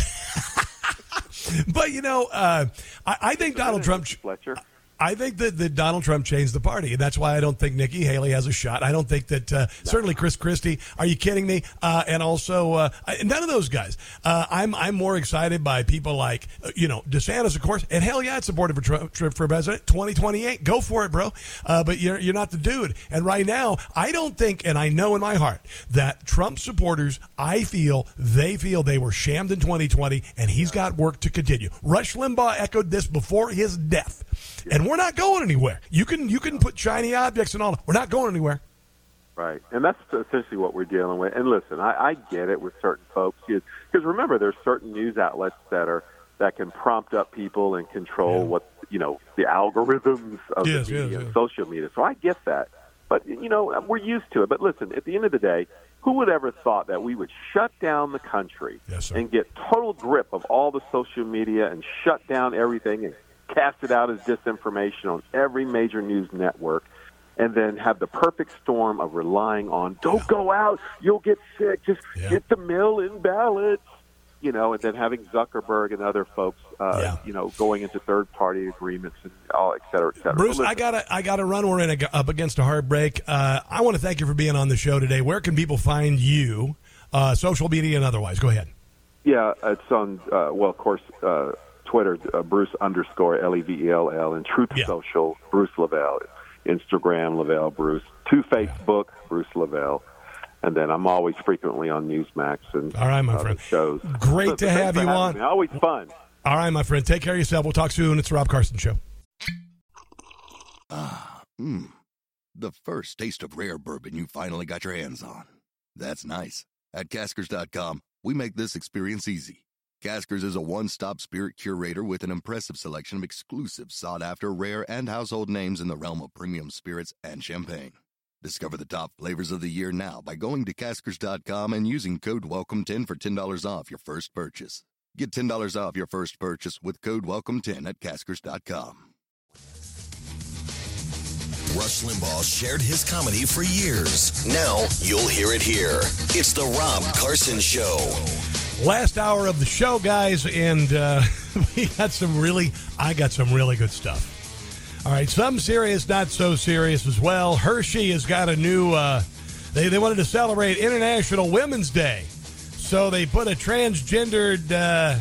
but you know, uh, I, I think Donald Trump. Fletcher. I think that, that Donald Trump changed the party, and that's why I don't think Nikki Haley has a shot. I don't think that uh, certainly Chris Christie. Are you kidding me? Uh, and also, uh, none of those guys. Uh, I'm I'm more excited by people like uh, you know DeSantis, of course, and hell yeah, it's supported for Trump for president. Twenty twenty eight, go for it, bro. Uh, but you're you're not the dude. And right now, I don't think, and I know in my heart that Trump supporters, I feel they feel they were shammed in 2020, and he's got work to continue. Rush Limbaugh echoed this before his death and we're not going anywhere. You can you can put shiny objects and all. We're not going anywhere. Right, and that's essentially what we're dealing with. And listen, I, I get it with certain folks because remember, there's certain news outlets that are that can prompt up people and control what you know the algorithms of Yes, the media yes, yes. social media. So I get that, but you know we're used to it. But listen, at the end of the day, who would ever thought that we would shut down the country and get total grip of all the social media and shut down everything and cast it out as disinformation on every major news network? and then have the perfect storm of relying on don't go out, you'll get sick, just get the mail in ballots, you know, and then having Zuckerberg and other folks, uh, you know, going into third party agreements and all, et cetera, et cetera. Bruce, I gotta I gotta run. We're in a, up against a hard break. Uh, I want to thank you for being on the show today. Where can people find you, uh, social media and otherwise? Go ahead. Yeah, it's on. Uh, well, of course, uh, Twitter, uh, Bruce underscore L E V E L L, and Truth Social, Bruce Levell, Instagram, Levell Bruce, to Facebook, Bruce Levell, and then I'm always frequently on Newsmax and All right, my other friend. shows. Great So to have you on. me. Always fun. All right, my friend. Take care of yourself. We'll talk soon. It's the Rob Carson Show. Mmm. The first taste of rare bourbon you finally got your hands on. That's nice. At Caskers.com, we make this experience easy. Caskers is a one stop spirit curator with an impressive selection of exclusive, sought after, rare, and household names in the realm of premium spirits and champagne. Discover the top flavors of the year now by going to Caskers.com and using code WELCOME10 for $10 off your first purchase. Get $10 off your first purchase with code WELCOME10 at Caskers.com. Rush Limbaugh shared his comedy for years. Now you'll hear it here. It's the Rob Carson Show. Last hour of the show, guys, and uh, (laughs) we got some really, I got some really good stuff. All right, some serious, not so serious as well. Hershey has got a new, uh, they, they wanted to celebrate International Women's Day. So they put a transgendered uh,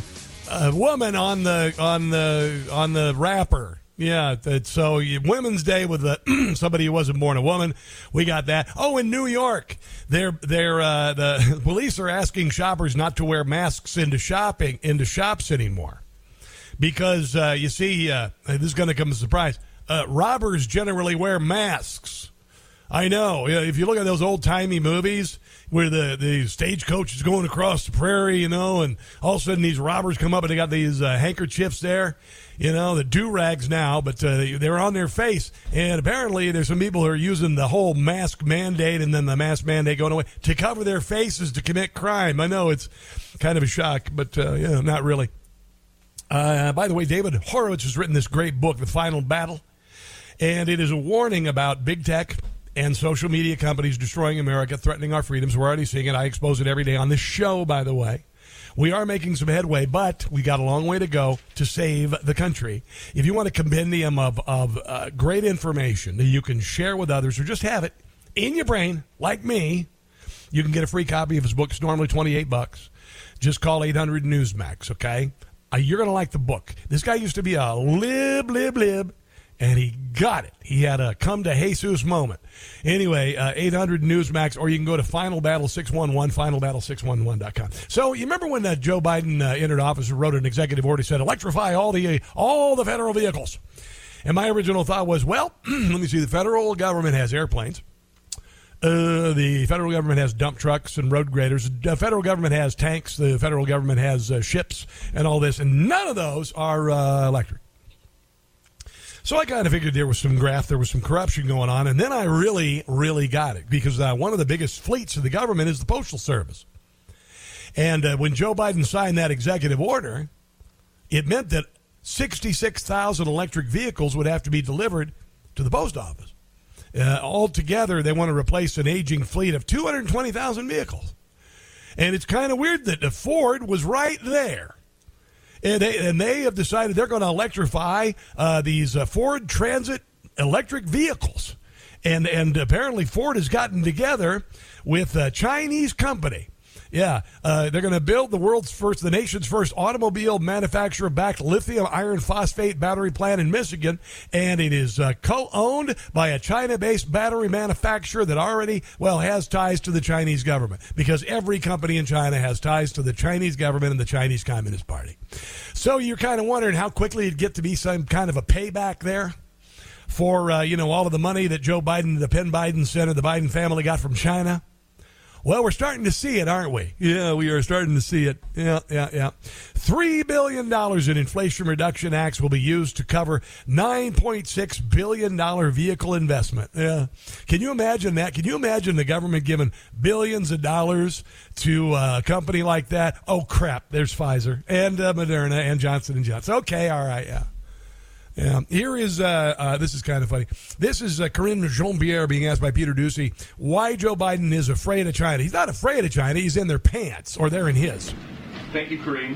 uh, woman on the on the on the wrapper. Yeah, so Women's Day with a, (clears throat) somebody who wasn't born a woman. We got that. Oh, in New York, they're they're uh, the (laughs) police are asking shoppers not to wear masks into shopping into shops anymore because uh, you see, uh, this is going to come as a surprise. Uh, robbers generally wear masks. I know. If you look at those old timey movies where the, the stagecoach is going across the prairie, you know, and all of a sudden these robbers come up and they got these uh, handkerchiefs there, you know, the do rags now, but uh, they're on their face. And apparently there's some people who are using the whole mask mandate and then the mask mandate going away to cover their faces to commit crime. I know it's kind of a shock, but uh, yeah, not really. Uh, by the way, David Horowitz has written this great book, The Final Battle, and it is a warning about big tech and social media companies destroying America, threatening our freedoms. We're already seeing it. I expose it every day on this show, by the way. We are making some headway, but we got a long way to go to save the country. If you want a compendium of, of uh, great information that you can share with others or just have it in your brain, like me, you can get a free copy of his book. It's normally 28 bucks. Just call 800 Newsmax, okay? Uh, you're going to like the book. This guy used to be a lib, lib, lib, and he got it. He had a come to Jesus moment. Anyway, uh, 800 Newsmax, or you can go to Final Battle 611, finalbattle611.com. So you remember when uh, Joe Biden uh, entered office and wrote an executive order that said electrify all the all the federal vehicles. And my original thought was, well, (clears throat) let me see. The federal government has airplanes. Uh, the federal government has dump trucks and road graders. The federal government has tanks. The federal government has uh, ships and all this, and none of those are uh, electric. So I kind of figured there was some graft, there was some corruption going on, and then I really, really got it because uh, one of the biggest fleets of the government is the Postal Service. And uh, when Joe Biden signed that executive order, it meant that 66,000 electric vehicles would have to be delivered to the post office. Uh, altogether, they want to replace an aging fleet of 220,000 vehicles. And it's kind of weird that Ford was right there. And they, and they have decided they're going to electrify uh, these uh, Ford Transit electric vehicles. And, and apparently, Ford has gotten together with a Chinese company yeah, uh, they're going to build the world's first, the nation's first automobile manufacturer backed lithium iron phosphate battery plant in Michigan. And it is uh, co owned by a China based battery manufacturer that already, well, has ties to the Chinese government because every company in China has ties to the Chinese government and the Chinese Communist Party. So you're kind of wondering how quickly it'd get to be some kind of a payback there for, uh, you know, all of the money that Joe Biden, the Penn Biden Center, the Biden family got from China. Well, we're starting to see it, aren't we? Yeah, we are starting to see it. Yeah, yeah, yeah. $3 billion in Inflation Reduction Acts will be used to cover $9.6 billion vehicle investment. Yeah. Can you imagine that? Can you imagine the government giving billions of dollars to a company like that? Oh, crap. There's Pfizer and uh, Moderna and Johnson & Johnson. Okay, all right, yeah. Yeah. Here is, uh, uh, this is kind of funny. This is uh, Karine Jean Pierre being asked by Peter Doocy why Joe Biden is afraid of China. He's not afraid of China, he's in their pants, or they're in his. Thank you, Karine.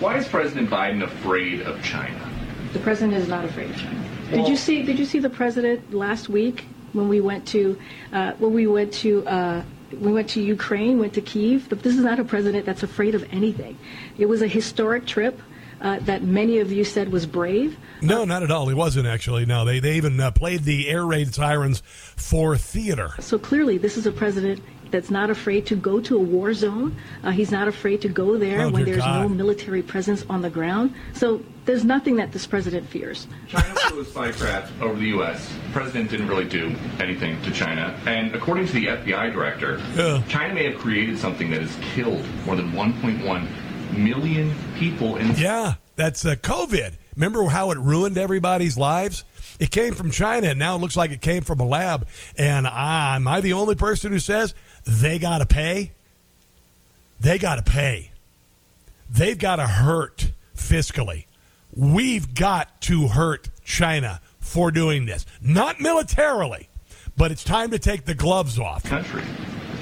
Why is President Biden afraid of China? The president is not afraid of China. Well, did you see? Did you see the president last week when we went to uh, when we went to uh, we went to Ukraine, went to Kiev? This is not a president that's afraid of anything. It was a historic trip uh, that many of you said was brave. No, not at all. He wasn't actually. No, they they even uh, played the air raid sirens for theater. So clearly, this is a president that's not afraid to go to a war zone. Uh, he's not afraid to go there oh, when there's God. no military presence on the ground. So there's nothing that this president fears. China flew a spy craft over the U.S. The president didn't really do anything to China. And according to the FBI director, yeah. China may have created something that has killed more than 1.1 million people in. Yeah, that's uh, COVID. Remember how it ruined everybody's lives? It came from China, and now it looks like it came from a lab. And I, am I the only person who says they got to pay? They got to pay. They've got to hurt fiscally. We've got to hurt China for doing this. Not militarily, but it's time to take the gloves off. Country.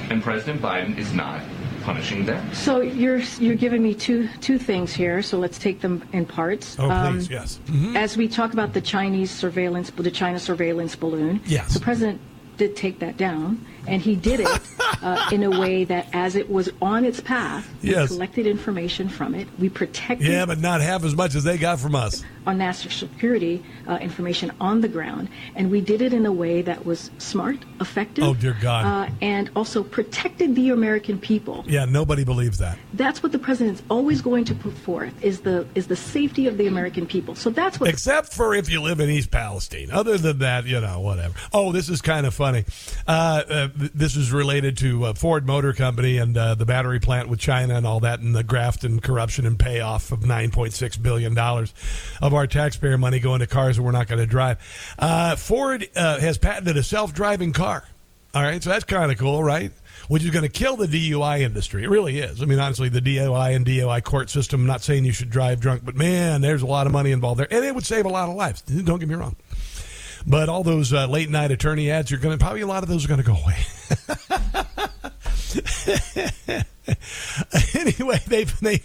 And President Biden is not punishing them. So you're you're giving me two two things here. So let's take them in parts. Oh, um, please, yes. Mm-hmm. As we talk about the Chinese surveillance, the China surveillance balloon. Yes. The president did take that down, and he did it uh, in a way that, as it was on its path, yes. we collected information from it. We protected. Yeah, but not half as much as they got from us on national security uh, information on the ground, and we did it in a way that was smart, effective. Oh dear God! Uh, and also protected the American people. Yeah, nobody believes that. That's what the president's always going to put forth is the is the safety of the American people. So that's what. Except for if you live in East Palestine. Other than that, you know, whatever. Oh, this is kind of funny. Uh, uh this is related to uh, Ford Motor Company and uh, the battery plant with China and all that, and the graft and corruption and payoff of nine point six billion dollars of our taxpayer money going to cars that we're not going to drive. Uh, Ford uh, has patented a self driving car. All right, so that's kind of cool, right? Which is going to kill the DUI industry. It really is. I mean, honestly, the DUI and DUI court system, I'm not saying you should drive drunk, but man, there's a lot of money involved there. And it would save a lot of lives. Don't get me wrong. But all those uh, late night attorney ads are going to, probably a lot of those are going to go away. (laughs) anyway, they they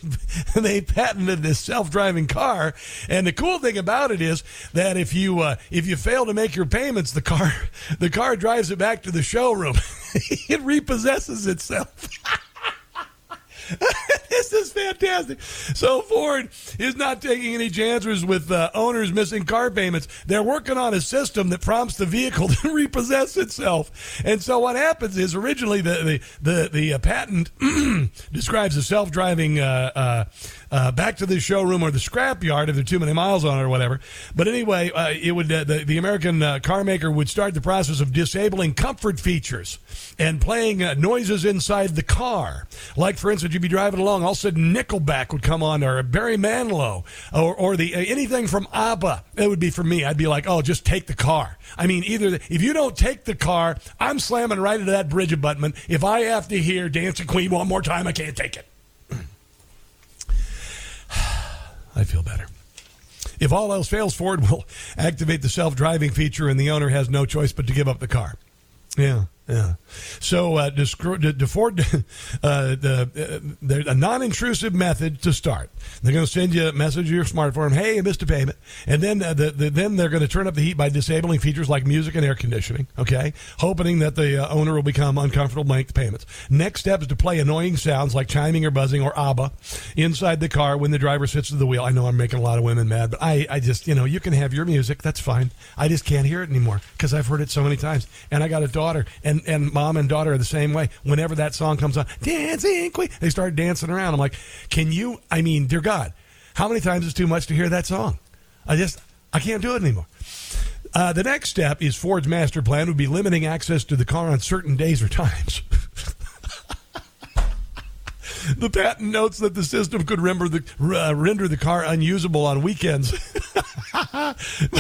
they patented this self-driving car, and the cool thing about it is that if you uh, if you fail to make your payments, the car the car drives it back to the showroom. (laughs) it repossesses itself. (laughs) (laughs) this is fantastic. So Ford is not taking any chances with uh, owners missing car payments. They're working on a system that prompts the vehicle (laughs) to repossess itself. And so what happens is originally the the the, the uh, patent (clears throat) describes a self-driving uh, uh uh, back to the showroom or the scrapyard if there are too many miles on it or whatever. But anyway, uh, it would uh, the, the American uh, car maker would start the process of disabling comfort features and playing uh, noises inside the car. Like, for instance, you'd be driving along, all of a sudden Nickelback would come on, or Barry Manilow, or, or the uh, anything from ABBA. It would be for me. I'd be like, oh, just take the car. I mean, either the, if you don't take the car, I'm slamming right into that bridge abutment. If I have to hear Dancing Queen one more time, I can't take it. I feel better. If all else fails, Ford will (laughs) activate the self driving feature and the owner has no choice but to give up the car. Yeah. Yeah. So, uh, to, Ford, (laughs) uh, the, uh, a non-intrusive method to start. They're going to send you a message to your smartphone, "Hey, you missed a payment," and then uh, the, the, then they're going to turn up the heat by disabling features like music and air conditioning. Okay, hoping that the uh, owner will become uncomfortable making the payments. Next step is to play annoying sounds like chiming or buzzing or ABBA inside the car when the driver sits to the wheel. I know I'm making a lot of women mad, but I, I just you know you can have your music, that's fine. I just can't hear it anymore because I've heard it so many times, and I got a daughter, and and mom and daughter are the same way. Whenever that song comes on, dancing queen, they start dancing around. I'm like, can you? I mean, dear God, how many times is too much to hear that song? I just, I can't do it anymore. Uh, the next step is Ford's master plan would be limiting access to the car on certain days or times. (laughs) the patent notes that the system could render the, uh, render the car unusable on weekends. (laughs) (laughs)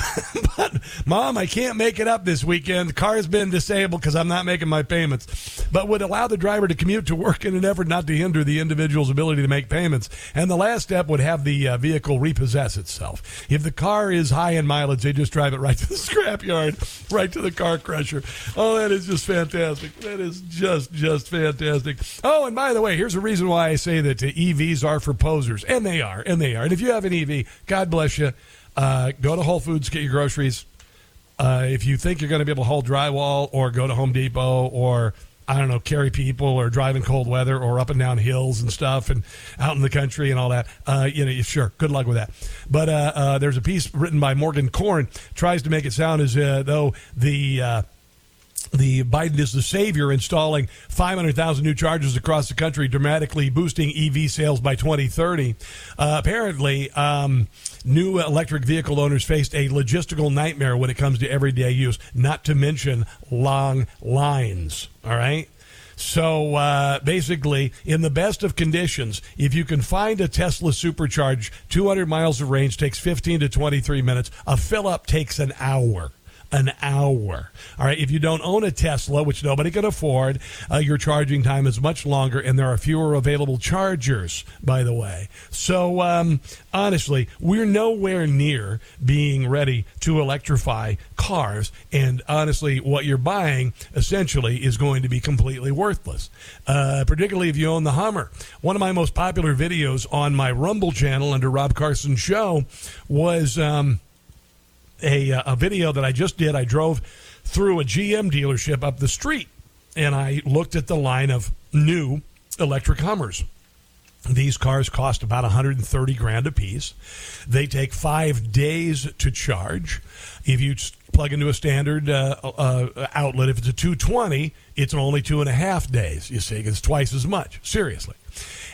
but, Mom, I can't make it up this weekend. The car's been disabled because I'm not making my payments. But would allow the driver to commute to work in an effort not to hinder the individual's ability to make payments. And the last step would have the uh, vehicle repossess itself. If the car is high in mileage, they just drive it right to the (laughs) scrapyard, right to the car crusher. Oh, that is just fantastic. That is just, just fantastic. Oh, and by the way, here's a reason why I say that EVs are for posers, and they are, and they are. And if you have an EV, God bless you. Uh, go to Whole Foods, get your groceries. Uh, if you think you're going to be able to hold drywall, or go to Home Depot, or I don't know, carry people, or drive in cold weather, or up and down hills and stuff, and out in the country and all that, uh, you know, sure, good luck with that. But uh, uh, there's a piece written by Morgan Korn tries to make it sound as uh, though the the Biden is the savior, installing 500,000 new chargers across the country, dramatically boosting EV sales by 2030. Uh, apparently, um, new electric vehicle owners faced a logistical nightmare when it comes to everyday use, not to mention long lines. All right. So uh, basically, in the best of conditions, if you can find a Tesla supercharge, 200 miles of range takes 15 to 23 minutes. A fill up takes an hour an hour. All right. If you don't own a Tesla, which nobody can afford, uh, your charging time is much longer, and there are fewer available chargers, by the way. So, um, honestly, we're nowhere near being ready to electrify cars. And honestly, what you're buying essentially is going to be completely worthless, uh, particularly if you own the Hummer. One of my most popular videos on my Rumble channel under Rob Carson Show was. Um, a, uh, a video that I just did. I drove through a GM dealership up the street and I looked at the line of new electric Hummers. These cars cost about 130 grand a piece. They take five days to charge. If you plug into a standard uh, uh, outlet, if it's a 220, it's only two and a half days. You see, it's twice as much. Seriously,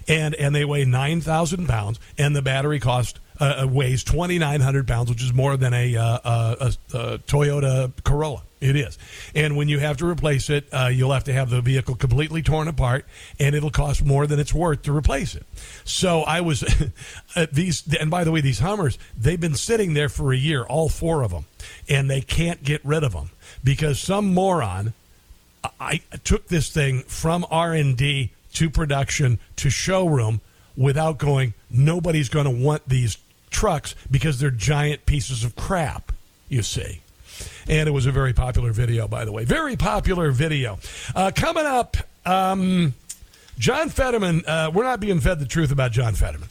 and and they weigh 9,000 pounds, and the battery cost uh, uh, weighs 2,900 pounds, which is more than a, uh, a, a, Toyota Corolla. It is. And when you have to replace it, uh, you'll have to have the vehicle completely torn apart, and it'll cost more than it's worth to replace it. So I was, (laughs) these, and by the way, these Hummers, they've been sitting there for a year, all four of them, and they can't get rid of them because some moron I took this thing from R&D to production to showroom without going nobody's going to want these trucks because they're giant pieces of crap, you see. And it was a very popular video, by the way. Very popular video. Uh, coming up, um, John Fetterman, uh, we're not being fed the truth about John Fetterman.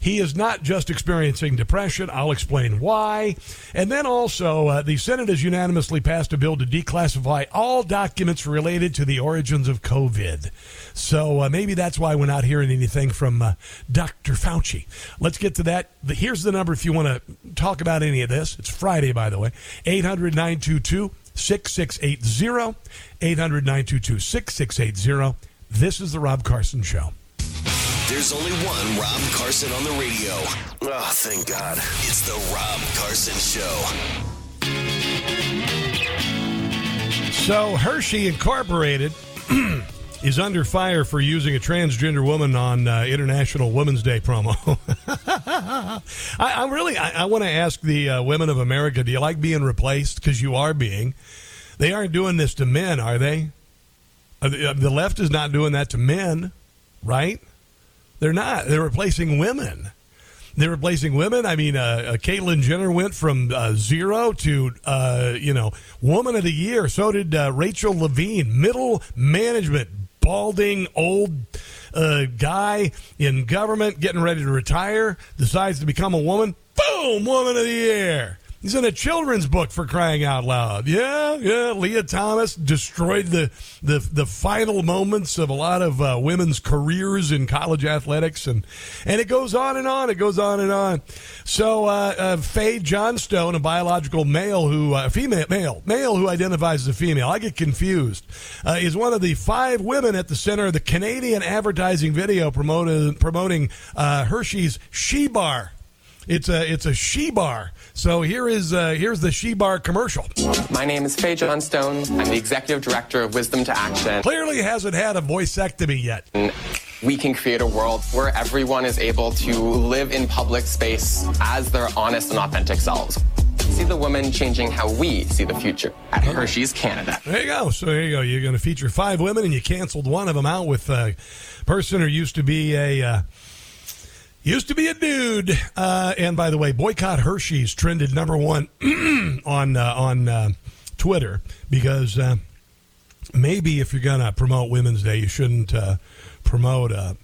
He is not just experiencing depression. I'll explain why. And then also, uh, the Senate has unanimously passed a bill to declassify all documents related to the origins of COVID. So uh, maybe that's why we're not hearing anything from uh, Dr. Fauci. Let's get to that. Here's the number if you want to talk about any of this. It's Friday, by the way. 800 922 6680. 800 922 6680. This is The Rob Carson Show. There's only one Rob Carson on the radio. Oh, thank God. It's the Rob Carson Show. So Hershey Incorporated (clears throat) is under fire for using a transgender woman on uh, International Women's Day promo. (laughs) I, I really, I, I want to ask the uh, women of America: Do you like being replaced? Because you are being. They aren't doing this to men, are they? Uh, uh, the left is not doing that to men, right? They're not. They're replacing women. They're replacing women. I mean, uh, uh, Caitlyn Jenner went from uh, zero to, uh, you know, woman of the year. So did uh, Rachel Levine, middle management, balding, old uh, guy in government, getting ready to retire, decides to become a woman. Boom, woman of the year. He's in a children's book for crying out loud. Yeah, yeah. Leah Thomas destroyed the the, the final moments of a lot of uh, women's careers in college athletics, and and it goes on and on. It goes on and on. So uh, uh, Faye Johnstone, a biological male who uh, female male male who identifies as a female, I get confused, uh, is one of the five women at the center of the Canadian advertising video promoting promoting uh, Hershey's She Bar. It's a it's a she bar. So here is uh, here's the she bar commercial. My name is Faye Johnstone. I'm the executive director of Wisdom to Action. Clearly hasn't had a voicectomy yet. We can create a world where everyone is able to live in public space as their honest and authentic selves. See the women changing how we see the future at Hershey's Canada. There you go. So there you go. You're going to feature five women, and you canceled one of them out with a person who used to be a. Uh, Used to be a dude, uh, and by the way, boycott Hershey's trended number one (clears throat) on uh, on uh, Twitter because uh, maybe if you're gonna promote Women's Day, you shouldn't uh, promote uh,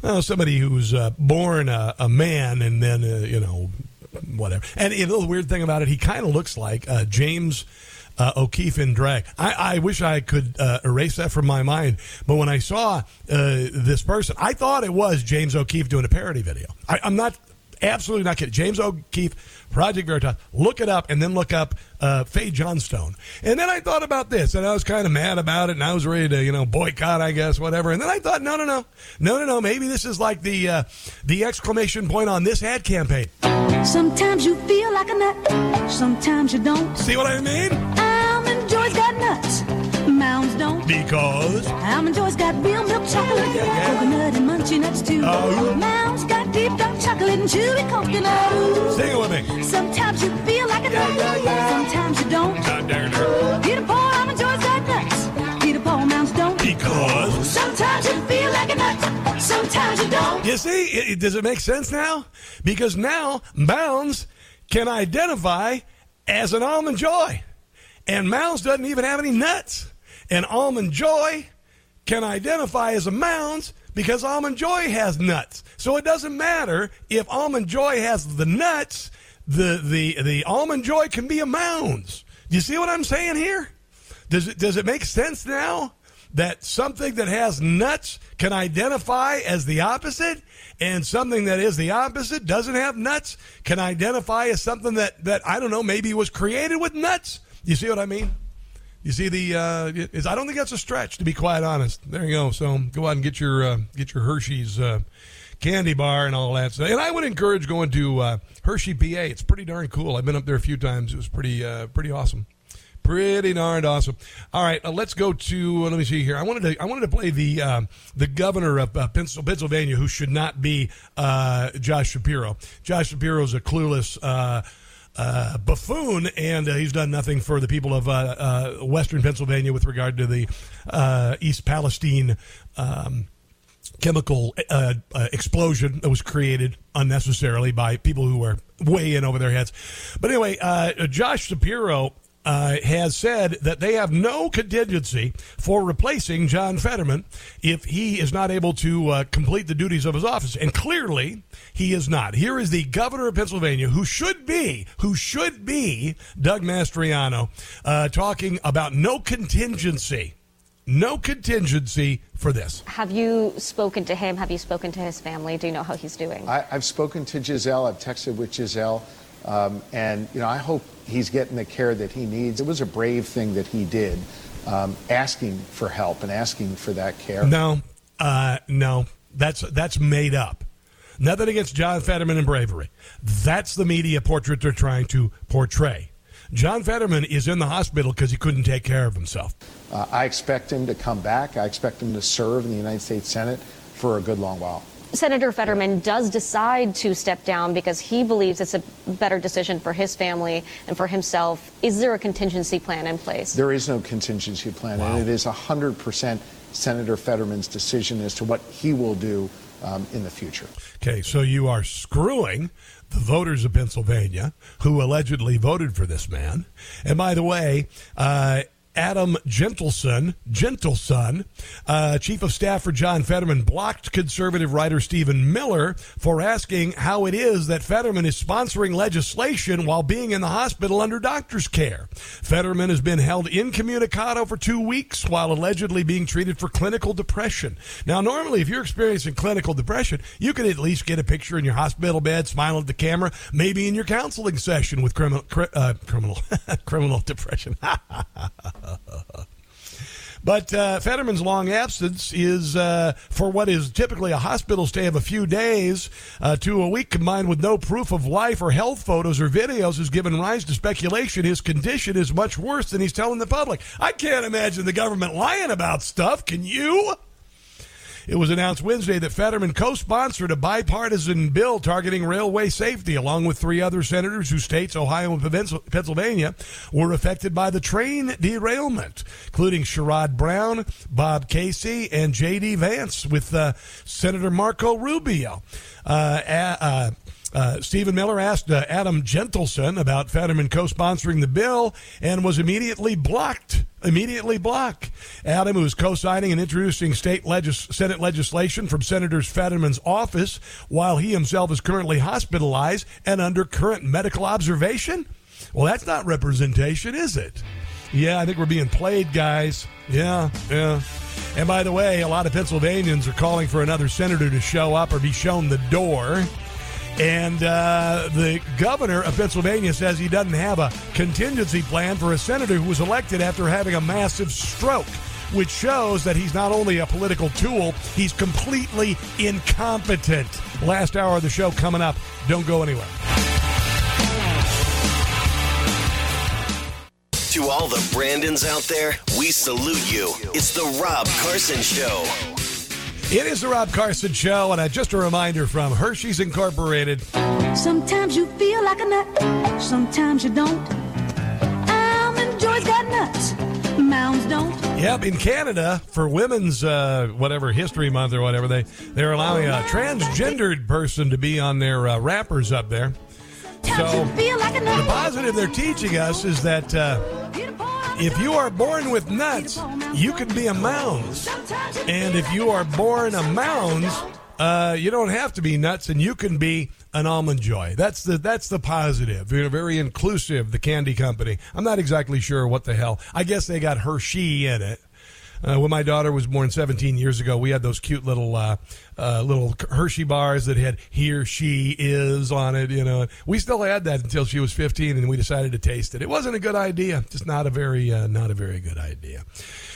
well, somebody who's born a, a man and then you know whatever. And you know the weird thing about it, he kind of looks like James. Uh, O'Keefe in drag. I, I wish I could uh, erase that from my mind. But when I saw uh, this person, I thought it was James O'Keefe doing a parody video. I, I'm not absolutely not kidding. James O'Keefe, Project Veritas. Look it up and then look up uh, Faye Johnstone. And then I thought about this and I was kind of mad about it and I was ready to, you know, boycott, I guess, whatever. And then I thought, no, no, no, no, no, no. Maybe this is like the uh, the exclamation point on this ad campaign. Sometimes you feel like a nut, sometimes you don't. See what I mean? Almond Joy's got nuts, Mounds don't. Because Almond Joy's got real milk chocolate, coconut and munchy nuts too. Oh. Mounds got deep dark chocolate and chewy coconut. Sing it with me. Sometimes you feel like a nut, sometimes you don't. Peter Paul, Almond Joy's got nuts. Peter Paul, Mounds don't. Because Sometimes you feel like a nut, sometimes you don't. You see, it, it- does it make sense now? Because now Mounds can identify as an almond joy, and Mounds doesn't even have any nuts. And almond joy can identify as a Mounds because almond joy has nuts. So it doesn't matter if almond joy has the nuts. The the the almond joy can be a Mounds. Do you see what I'm saying here? Does it does it make sense now that something that has nuts can identify as the opposite, and something that is the opposite doesn't have nuts can identify as something that that I don't know maybe was created with nuts? You see what I mean? You see the uh, is I don't think that's a stretch to be quite honest. There you go. So go out and get your uh, get your Hershey's uh, candy bar and all that stuff. And I would encourage going to uh, Hershey, PA. It's pretty darn cool. I've been up there a few times. It was pretty uh, pretty awesome. Pretty darn awesome. All right, uh, let's go to. let me see here. I wanted to. I wanted to play the the governor of Pennsylvania, who should not be uh, Josh Shapiro. Josh Shapiro is a clueless. Uh, buffoon, and uh, he's done nothing for the people of uh, uh, Western Pennsylvania with regard to the uh, East Palestine um, chemical uh, explosion that was created unnecessarily by people who were way in over their heads. But anyway, Josh Shapiro. Uh, has said that they have no contingency for replacing John Fetterman if he is not able to uh, complete the duties of his office. And clearly, he is not. Here is the governor of Pennsylvania, who should be, who should be Doug Mastriano, uh, talking about no contingency, no contingency for this. Have you spoken to him? Have you spoken to his family? Do you know how he's doing? I, I've spoken to Gisele. I've texted with Gisele, um, and you know I hope he's getting the care that he needs. It was a brave thing that he did, um, asking for help and asking for that care. No, uh, no. That's that's made up. Nothing against John Fetterman and bravery. That's the media portrait they're trying to portray. John Fetterman is in the hospital because he couldn't take care of himself. Uh, I expect him to come back. I expect him to serve in the United States Senate for a good long while. Senator Fetterman does decide to step down because he believes it's a better decision for his family and for himself. Is there a contingency plan in place? There is no contingency plan, and it is 100% Senator Fetterman's decision as to what he will do um, in the future. Okay, so you are screwing the voters of Pennsylvania who allegedly voted for this man. And by the way, uh, Adam Gentleson, Gentleson, uh, chief of staff for John Fetterman, blocked conservative writer Stephen Miller for asking how it is that Fetterman is sponsoring legislation while being in the hospital under doctor's care. Fetterman has been held incommunicado for two weeks while allegedly being treated for clinical depression. Now, normally, if you're experiencing clinical depression, you can at least get a picture in your hospital bed, smiling at the camera, maybe in your counseling session with criminal, cri- uh, criminal, (laughs) criminal depression. (laughs) (laughs) But uh, Fetterman's long absence is uh, for what is typically a hospital stay of a few days uh, to a week, combined with no proof of life or health photos or videos, has given rise to speculation his condition is much worse than he's telling the public. I can't imagine the government lying about stuff. Can you? It was announced Wednesday that Fetterman co sponsored a bipartisan bill targeting railway safety, along with three other senators whose states, Ohio and Pennsylvania, were affected by the train derailment, including Sherrod Brown, Bob Casey, and J.D. Vance, with uh, Senator Marco Rubio. Uh, uh, uh, Stephen Miller asked uh, Adam Jentleson about Fetterman co-sponsoring the bill and was immediately blocked. Immediately blocked. Adam, who is co-signing and introducing state legis- Senate legislation from Senators Fetterman's office, while he himself is currently hospitalized and under current medical observation. Well, that's not representation, is it? Yeah, I think we're being played, guys. Yeah, yeah. And by the way, a lot of Pennsylvanians are calling for another senator to show up or be shown the door. And uh, the governor of Pennsylvania says he doesn't have a contingency plan for a senator who was elected after having a massive stroke, which shows that he's not only a political tool, he's completely incompetent. Last hour of the show coming up. Don't go anywhere. To all the Brandons out there, we salute you. It's the Rob Carson Show. It is the Rob Carson Show, and uh, just a reminder from Hershey's Incorporated. Sometimes you feel like a nut, sometimes you don't. Almond Joy's got nuts, Mounds don't. Yep, in Canada for Women's uh, whatever History Month or whatever they they're allowing a transgendered person to be on their uh, wrappers up there. So the positive they're teaching us is that uh, if you are born with nuts, you can be a Mounds, and if you are born a Mounds, uh, you don't have to be nuts, and you can be an almond joy. That's the that's the positive. They're very inclusive. The candy company. I'm not exactly sure what the hell. I guess they got Hershey in it. Uh, when my daughter was born 17 years ago, we had those cute little uh, uh, little Hershey bars that had "he" or "she" is on it. You know, we still had that until she was 15, and we decided to taste it. It wasn't a good idea. Just not a very uh, not a very good idea.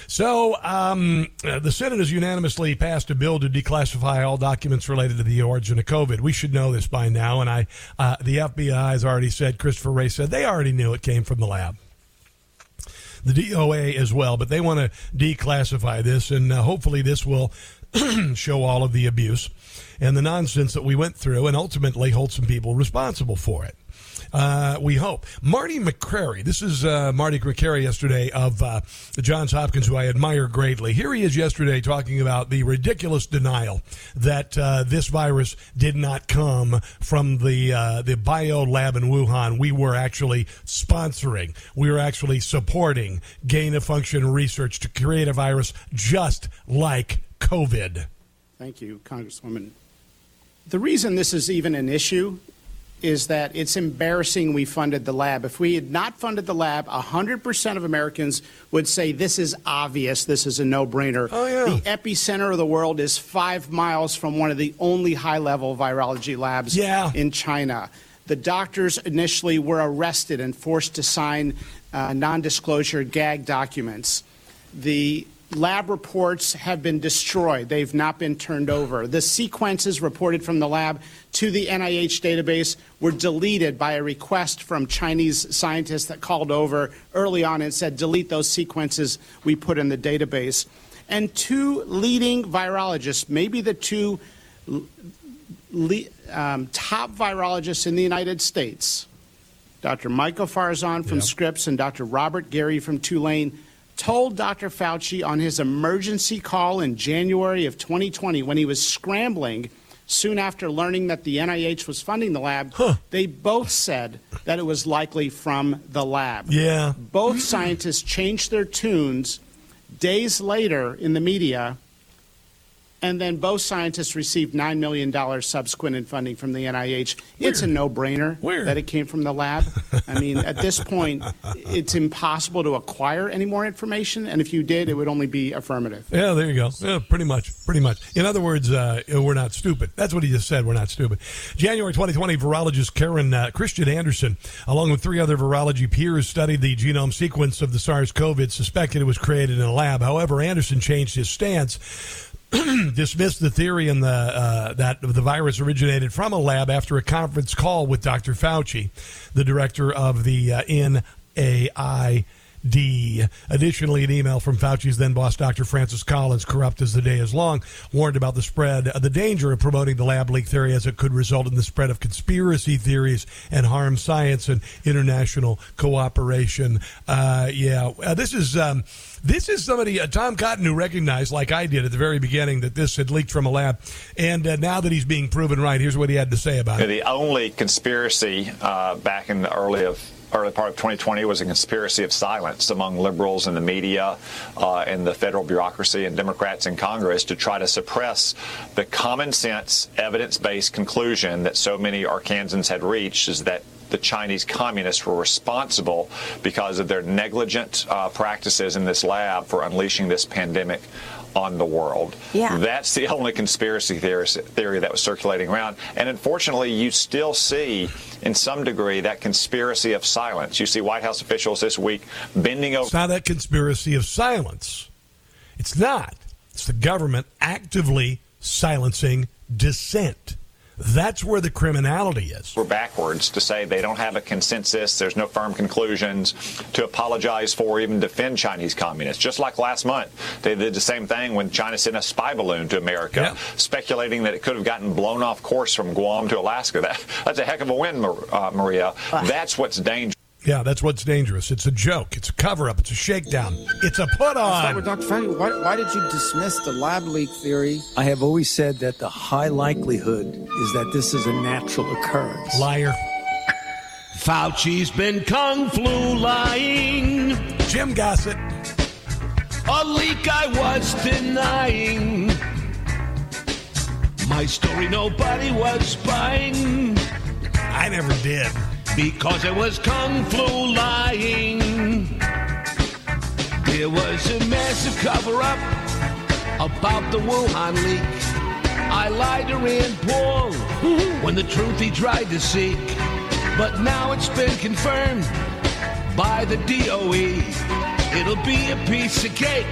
So um, uh, the Senate has unanimously passed a bill to declassify all documents related to the origin of COVID. We should know this by now, and I the FBI has already said. Christopher Wray said they already knew it came from the lab the DOA as well, but they want to declassify this, and uh, hopefully this will (clears throat) show all of the abuse and the nonsense that we went through, and ultimately hold some people responsible for it. Uh, we hope. Marty Makary. This is uh, Marty Makary yesterday of uh, Johns Hopkins, who I admire greatly. Here he is yesterday talking about the ridiculous denial that uh, this virus did not come from the uh, the bio lab in Wuhan. We were actually sponsoring. We were actually supporting gain of function research to create a virus just like COVID. Thank you, Congresswoman. The reason this is even an issue is that it's embarrassing we funded the lab. If we had not funded the lab, 100% of Americans would say this is obvious, this is a no brainer. Oh, yeah. The epicenter of the world is five miles from one of the only high level virology labs Yeah. in China. The doctors initially were arrested and forced to sign uh, non disclosure gag documents. The lab reports have been destroyed. They've not been turned over. The sequences reported from the lab to the NIH database were deleted by a request from Chinese scientists that called over early on and said, delete those sequences we put in the database. And two leading virologists, maybe the two le- um, top virologists in the United States, Dr. Michael Farzan from Scripps and Dr. Robert Garry from Tulane, told Dr. Fauci on his emergency call in January of 2020 when he was scrambling soon after learning that the NIH was funding the lab, they both said that it was likely from the lab. Yeah. Both scientists changed their tunes days later in the media, and then both scientists received $9 million subsequent in funding from the NIH. It's a no brainer that it came from the lab. I mean, at this point, it's impossible to acquire any more information, and if you did, it would only be affirmative. Yeah, there you go. Yeah, pretty much. Pretty much. In other words, uh, we're not stupid. That's what he just said. We're not stupid. January 2020, virologist Karen uh, Kristian Andersen, along with three other virology peers, studied the genome sequence of the SARS CoV. Suspected it was created in a lab. However, Andersen changed his stance. (clears throat) dismissed the theory in the, uh, that the virus originated from a lab after a conference call with Dr. Fauci, the director of the uh, NAI. D. Additionally, an email from Fauci's then boss, Dr. Francis Collins, corrupt as the day is long, warned about the spread, uh, the danger of promoting the lab leak theory as it could result in the spread of conspiracy theories and harm science and international cooperation. Uh, yeah, uh, this is. Um, this is somebody, uh, Tom Cotton, who recognized, like I did at the very beginning, that this had leaked from a lab. And uh, now that he's being proven right, here's what he had to say about it. The only conspiracy uh, back in the early of early part of 2020 was a conspiracy of silence among liberals in the media uh, and the federal bureaucracy and Democrats in Congress to try to suppress the common sense, evidence based conclusion that so many Arkansans had reached is that the Chinese communists were responsible because of their negligent uh, practices in this lab for unleashing this pandemic on the world. Yeah. That's the (laughs) only conspiracy theory, theory that was circulating around. And unfortunately, you still see, in some degree, that conspiracy of silence. You see White House officials this week bending over. It's not that conspiracy of silence. It's not. It's the government actively silencing dissent. That's where the criminality is. We're backwards to say they don't have a consensus, there's no firm conclusions to apologize for, even defend Chinese communists. Just like last month, they did the same thing when China sent a spy balloon to America, speculating that it could have gotten blown off course from Guam to Alaska. That, that's a heck of a win, Mar- uh, Maria. That's what's dangerous. Yeah, that's what's dangerous. It's a joke. It's a cover up. It's a shakedown. It's a put Let's start on. Dr. Fauci. Why, why did you dismiss the lab leak theory? I have always said that the high likelihood is that this is a natural occurrence. Liar. Fauci's been kung flu lying. Jim Gossett. A leak I was denying. My story nobody was buying. I never did. Because it was kung flu lying. There was a massive cover up about the Wuhan leak. I lied to Rand Paul when the truth he tried to seek. But now it's been confirmed by the DOE. It'll be a piece of cake.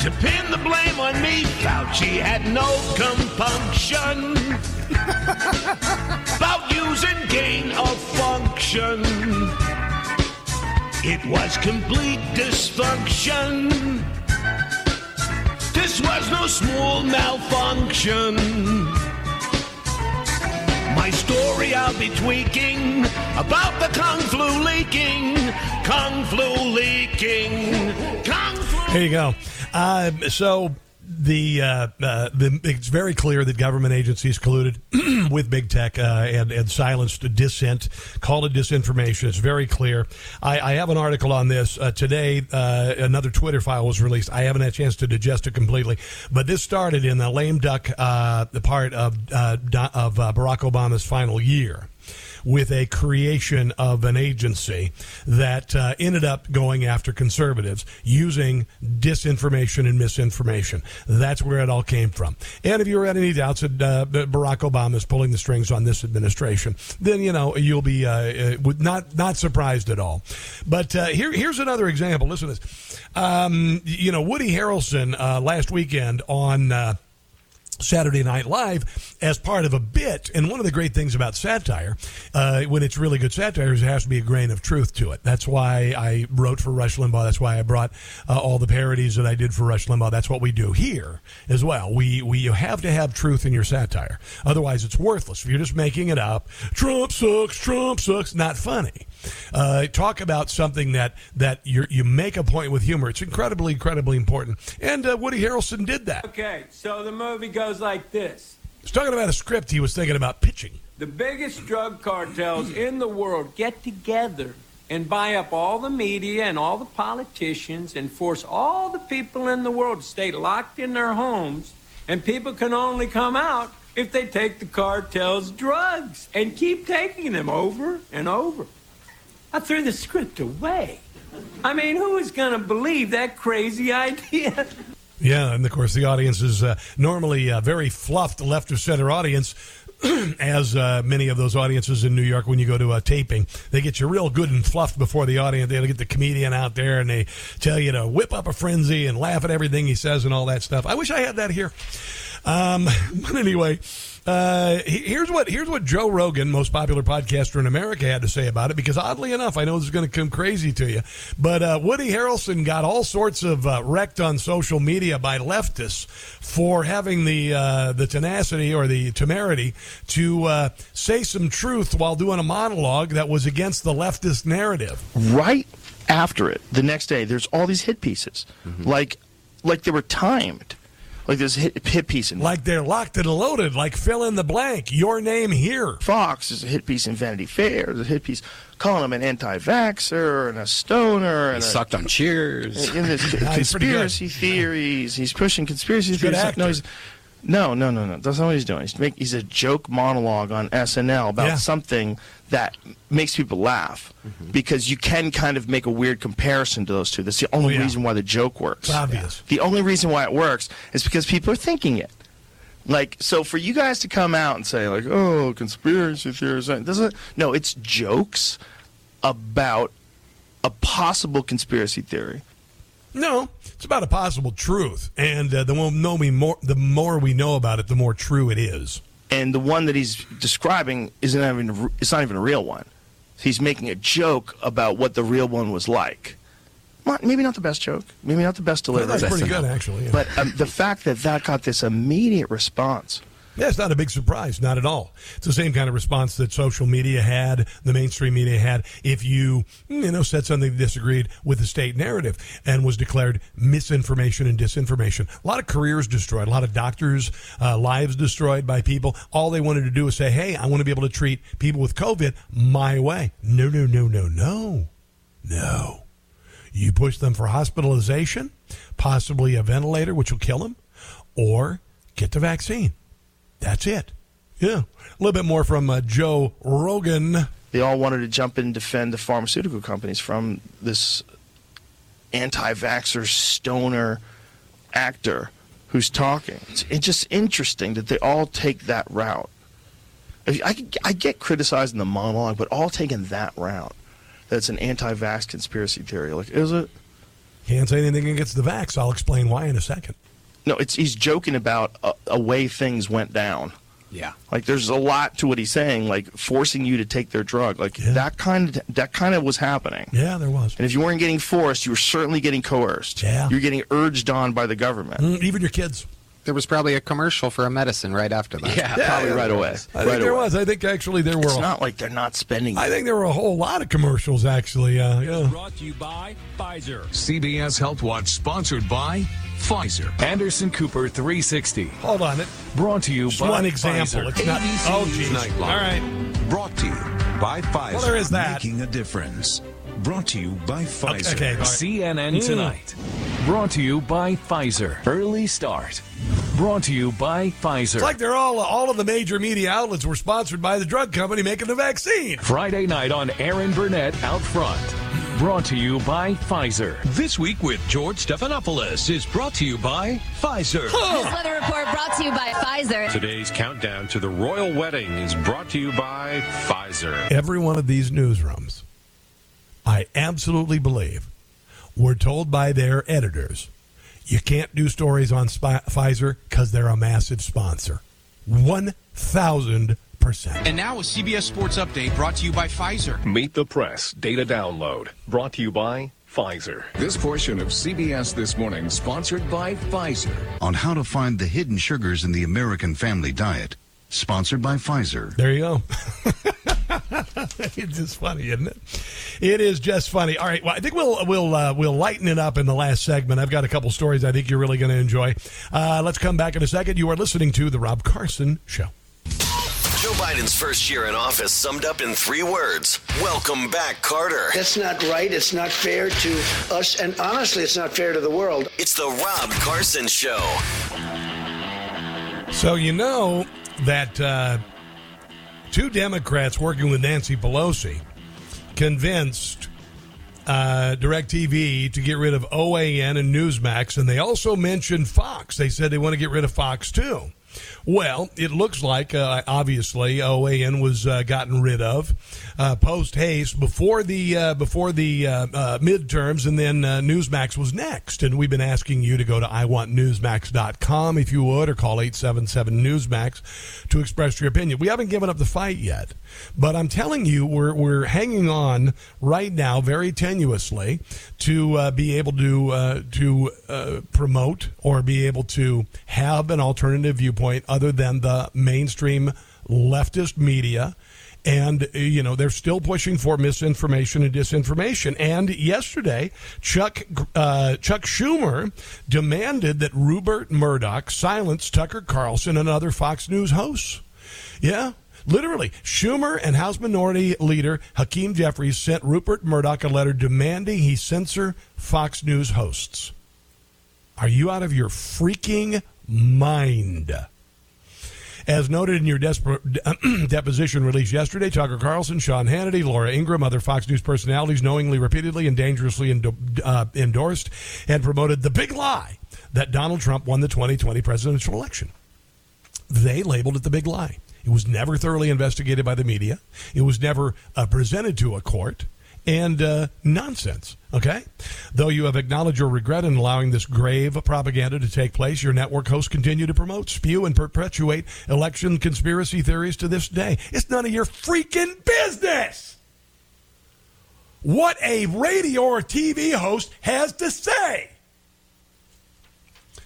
To pin the blame on me, Fauci had no compunction (laughs) about using gain of function. It was complete dysfunction. This was no small malfunction. My story I'll be tweaking about the kung flu leaking, kung flu leaking, kung flu. There you go. Uh, so the, uh, uh, the it's very clear that government agencies colluded (clears throat) with big tech uh, and and silenced dissent, called it disinformation. It's very clear. I, I have an article on this uh, today. Uh, another Twitter file was released. I haven't had a chance to digest it completely, but this started in the lame duck uh, the part of uh, of uh, Barack Obama's final year. With a creation of an agency that uh, ended up going after conservatives using disinformation and misinformation. That's where it all came from. And if you had any doubts that uh, Barack Obama is pulling the strings on this administration, then you know you'll be uh, uh, not not surprised at all. But uh, here here's another example. Listen to this. Um, you know Woody Harrelson uh, last weekend on. Saturday Night Live as part of a bit. And one of the great things about satire, uh, when it's really good satire, is it has to be a grain of truth to it. That's why I wrote for Rush Limbaugh. That's why I brought uh, all the parodies that I did for Rush Limbaugh. That's what we do here as well. We we you have to have truth in your satire. Otherwise, it's worthless. If you're just making it up, Trump sucks, Trump sucks, not funny. Uh, talk about something that that you you make a point with humor. It's incredibly, incredibly important. And uh, Woody Harrelson did that. Okay, so the movie goes like this. He's talking about a script he was thinking about pitching. The biggest drug cartels in the world get together and buy up all the media and all the politicians and force all the people in the world to stay locked in their homes. And people can only come out if they take the cartel's drugs and keep taking them over and over. I threw the script away. I mean, who is going to believe that crazy (laughs) idea? Yeah, and of course the audience is uh, normally a very fluffed left of center audience. (clears throat) as uh, many of those audiences in New York, when you go to a taping, they get you real good and fluffed before the audience. They get the comedian out there and they tell you to whip up a frenzy and laugh at everything he says and all that stuff. I wish I had that here. Um, (laughs) but anyway, uh, here's what here's what Joe Rogan, most popular podcaster in America, had to say about it. Because oddly enough, I know this is going to come crazy to you, but uh, Woody Harrelson got all sorts of uh, wrecked on social media by leftists for having the uh, the tenacity or the temerity to uh, say some truth while doing a monologue that was against the leftist narrative. Right after it, the next day, there's all these hit pieces, mm-hmm. like like they were timed like this hit, hit piece in like they're locked and loaded like fill in the blank. Your name here. Fox is a hit piece in vanity fair. There's a hit piece. Calling him an anti-vaxxer and a stoner and he a, sucked on cheers. and, (laughs) and conspiracy theories. He's pushing conspiracy theories. No, he's, no, no, no, no. That's not what he's doing. He's, make, he's a joke monologue on SNL about yeah. something that makes people laugh mm-hmm. because you can kind of make a weird comparison to those two. That's the only oh, yeah. reason why the joke works. It's obvious. The only reason why it works is because people are thinking it. Like, so for you guys to come out and say, like, oh, conspiracy theories, doesn't, no, it's jokes about a possible conspiracy theory. No, it's about a possible truth, and uh, the more, we more, the more we know about it, the more true it is. And the one that he's describing isn't even it's not even a real one. He's making a joke about what the real one was like. Maybe not the best joke, maybe not the best delivery. that's pretty good, actually. Yeah. But um, the fact that that got this immediate response it's not a big surprise, not at all. It's the same kind of response that social media had, the mainstream media had, if you, you know, said something that disagreed with the state narrative and was declared misinformation and disinformation. A lot of careers destroyed, a lot of doctors' uh, lives destroyed by people. All they wanted to do was say, hey, I want to be able to treat people with COVID my way. No, no, no, no, no. No. You push them for hospitalization, possibly a ventilator, which will kill them, or get the vaccine. That's it. Yeah. A little bit more from uh, Joe Rogan. They all wanted to jump in and defend the pharmaceutical companies from this anti vaxxer stoner actor who's talking. It's, it's, just interesting that they all take that route. I, I get criticized in the monologue, but all taking that route. That's an anti vax conspiracy theory. Like, is it? Can't say anything against the vax. I'll explain why in a second. No, it's he's joking about a, a, way things went down. Yeah, like there's a lot to what he's saying, like forcing you to take their drug, like yeah. that kind of that kind of was happening. Yeah, there was. And if you weren't getting forced, you were certainly getting coerced. Yeah, you're getting urged on by the government, mm, even your kids. There was probably a commercial for a medicine right after that. Yeah, yeah probably yeah, right away. I right think there was. I think actually there were. It's not like they're not spending. I think there were a whole lot of commercials actually. Uh, yeah. Brought to you by Pfizer. CBS Health Watch sponsored by Pfizer. Anderson Cooper 360. Hold on. It brought to you Just by one example. Pfizer. It's not. Oh, geez. All right. Brought to you by Pfizer. Well, there is that. Making a difference. Brought to you by Pfizer. Okay, okay CNN mm. Tonight. Brought to you by Pfizer. Early Start. Brought to you by Pfizer. It's like they're all all of the major media outlets were sponsored by the drug company making the vaccine. Friday night on Erin Burnett Out Front. Brought to you by Pfizer. This week with George Stephanopoulos is brought to you by Pfizer. This weather report brought to you by Pfizer. Today's countdown to the royal wedding is brought to you by Pfizer. Every one of these newsrooms, I absolutely believe, were told by their editors, you can't do stories on Spi- Pfizer because they're a massive sponsor. 1,000%. And now a CBS Sports Update brought to you by Pfizer. Meet the Press Data Download. Brought to you by Pfizer. This portion of CBS This Morning sponsored by Pfizer. On how to find the hidden sugars in the American family diet. Sponsored by Pfizer. There you go. (laughs) (laughs) it's just funny, isn't it? It is just funny. All right, well, I think we'll we'll uh, we'll lighten it up in the last segment. I've got a couple stories I think you're really going to enjoy. Uh, let's come back in a second. You are listening to the Rob Carson Show. Joe Biden's first year in office summed up in three words Welcome back, Carter. That's not right. It's not fair to us. And honestly, it's not fair to the world. It's the Rob Carson Show. So you know that uh, two Democrats working with Nancy Pelosi convinced uh, DirecTV to get rid of OAN and Newsmax, and they also mentioned Fox. They said they want to get rid of Fox too. Well, it looks like uh, obviously OAN was uh, gotten rid of uh, post haste before the uh, before the uh, uh, midterms, and then Newsmax was next. And we've been asking you to go to iwantnewsmax.com if you would, or call eight seven seven Newsmax to express your opinion. We haven't given up the fight yet, but I'm telling you, we're we're hanging on right now very tenuously to be able to to promote or be able to have an alternative viewpoint other than the mainstream leftist media. And, you know, they're still pushing for misinformation and disinformation. And yesterday, Chuck, uh, Chuck Schumer demanded that Rupert Murdoch silence Tucker Carlson and other Fox News hosts. Yeah, Literally, Schumer and House Minority Leader Hakeem Jeffries sent Rupert Murdoch a letter demanding he censor Fox News hosts. Are you out of your freaking mind? As noted in your (clears throat) deposition released yesterday, Tucker Carlson, Sean Hannity, Laura Ingraham, other Fox News personalities knowingly, repeatedly, and dangerously uh, endorsed and promoted the big lie that Donald Trump won the 2020 presidential election. They labeled it the big lie. It was never thoroughly investigated by the media. It was never uh, presented to a court. And uh, nonsense, okay? Though you have acknowledged your regret in allowing this grave propaganda to take place, your network hosts continue to promote, spew, and perpetuate election conspiracy theories to this day. It's none of your freaking business what a radio or TV host has to say.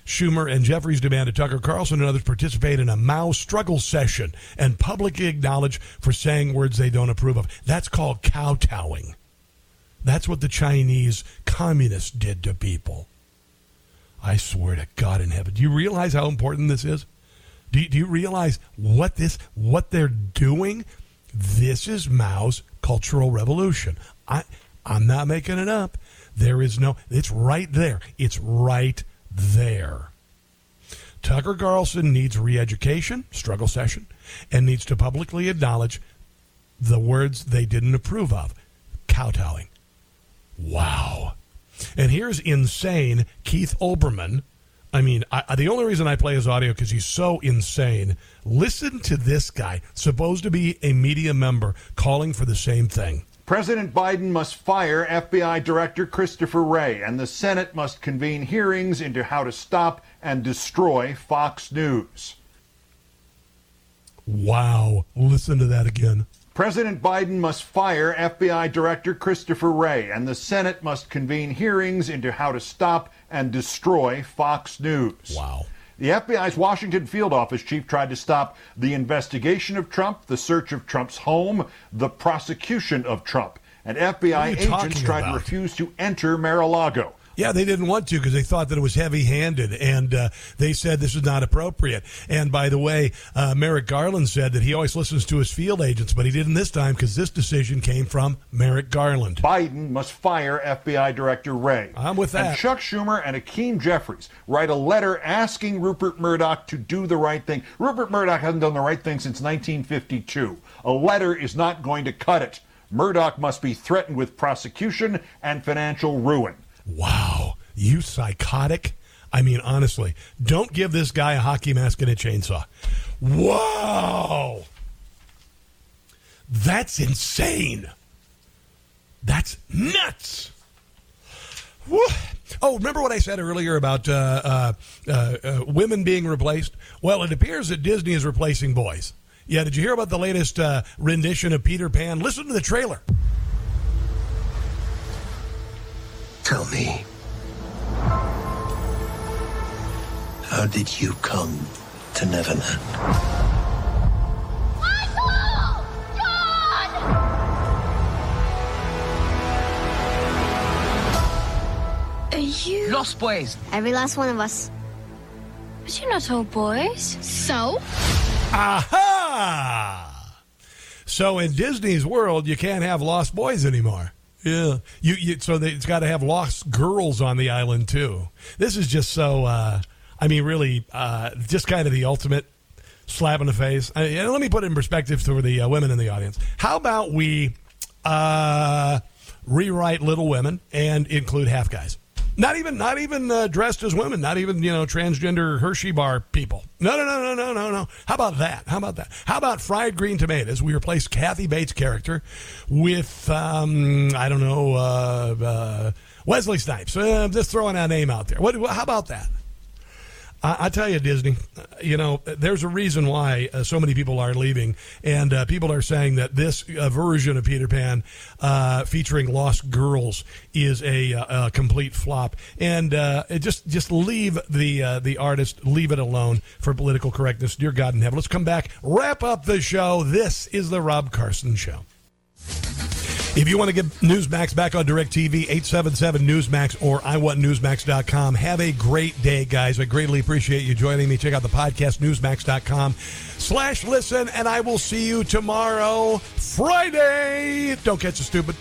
Schumer and Jeffries demanded Tucker Carlson and others participate in a Mao struggle session and publicly acknowledge for saying words they don't approve of. That's called kowtowing. That's what the Chinese communists did to people. I swear to God in heaven. Do you realize how important this is? Do you, do you realize what this what they're doing? This is Mao's cultural revolution. I I'm not making it up. There is no it's right there. It's right there. Tucker Carlson needs re-education, struggle session, and needs to publicly acknowledge the words they didn't approve of. Kowtowing. Wow. And here's insane Keith Olbermann. I mean, I, the only reason I play his audio because he's so insane. Listen to this guy, supposed to be a media member, calling for the same thing. President Biden must fire FBI Director Christopher Wray, and the Senate must convene hearings into how to stop and destroy Fox News. Wow. Listen to that again. President Biden must fire FBI Director Christopher Wray, and the Senate must convene hearings into how to stop and destroy Fox News. Wow. The FBI's Washington field office chief tried to stop the investigation of Trump, the search of Trump's home, the prosecution of Trump. And FBI agents tried about? to refuse to enter Mar-a-Lago. Yeah, they didn't want to because they thought that it was heavy handed, and uh, they said this is not appropriate. And by the way, uh, Merrick Garland said that he always listens to his field agents, but he didn't this time because this decision came from Merrick Garland. Biden must fire FBI Director Wray. I'm with that. And Chuck Schumer and Hakeem Jeffries write a letter asking Rupert Murdoch to do the right thing. Rupert Murdoch hasn't done the right thing since 1952. A letter is not going to cut it. Murdoch must be threatened with prosecution and financial ruin. Wow, you psychotic. I mean, honestly, don't give this guy a hockey mask and a chainsaw. Wow. That's insane. That's nuts. Oh, remember what I said earlier about uh, uh, uh, uh, women being replaced? Well, it appears that Disney is replacing boys. Yeah, did you hear about the latest uh, rendition of Peter Pan? Listen to the trailer. Tell me, how did you come to Neverland? Are you Lost boys? Every last one of us. But you're not all boys. So? Aha! So in Disney's world, you can't have lost boys anymore. Yeah, you, you so they, it's got to have lost girls on the island too. This is just so. Uh, I mean, really, uh, just kind of the ultimate slap in the face. I, and let me put it in perspective for the uh, women in the audience. How about we uh, rewrite Little Women and include half guys? Not even, not even uh, dressed as women. Not even you know transgender Hershey bar people. No, no, no, no, no, no, no. How about that? How about that? How about fried green tomatoes? We replace Kathy Bates' character with um, I don't know uh, uh, Wesley Snipes. Uh, just throwing that name out there. What? How about that? I, I tell you, Disney, uh, you know, there's a reason why uh, so many people are leaving, and uh, people are saying that this uh, version of Peter Pan, uh, featuring lost girls, is a, uh, a complete flop. And just just leave the the artist, leave it alone for political correctness. Dear God in heaven, let's come back, wrap up the show. This is the Rob Carson Show. If you want to get Newsmax back on DirecTV, 877 Newsmax or iwantnewsmax.com. Have a great day, guys. I greatly appreciate you joining me. Check out the podcast, newsmax.com slash listen, and I will see you tomorrow, Friday. Don't catch the stupid.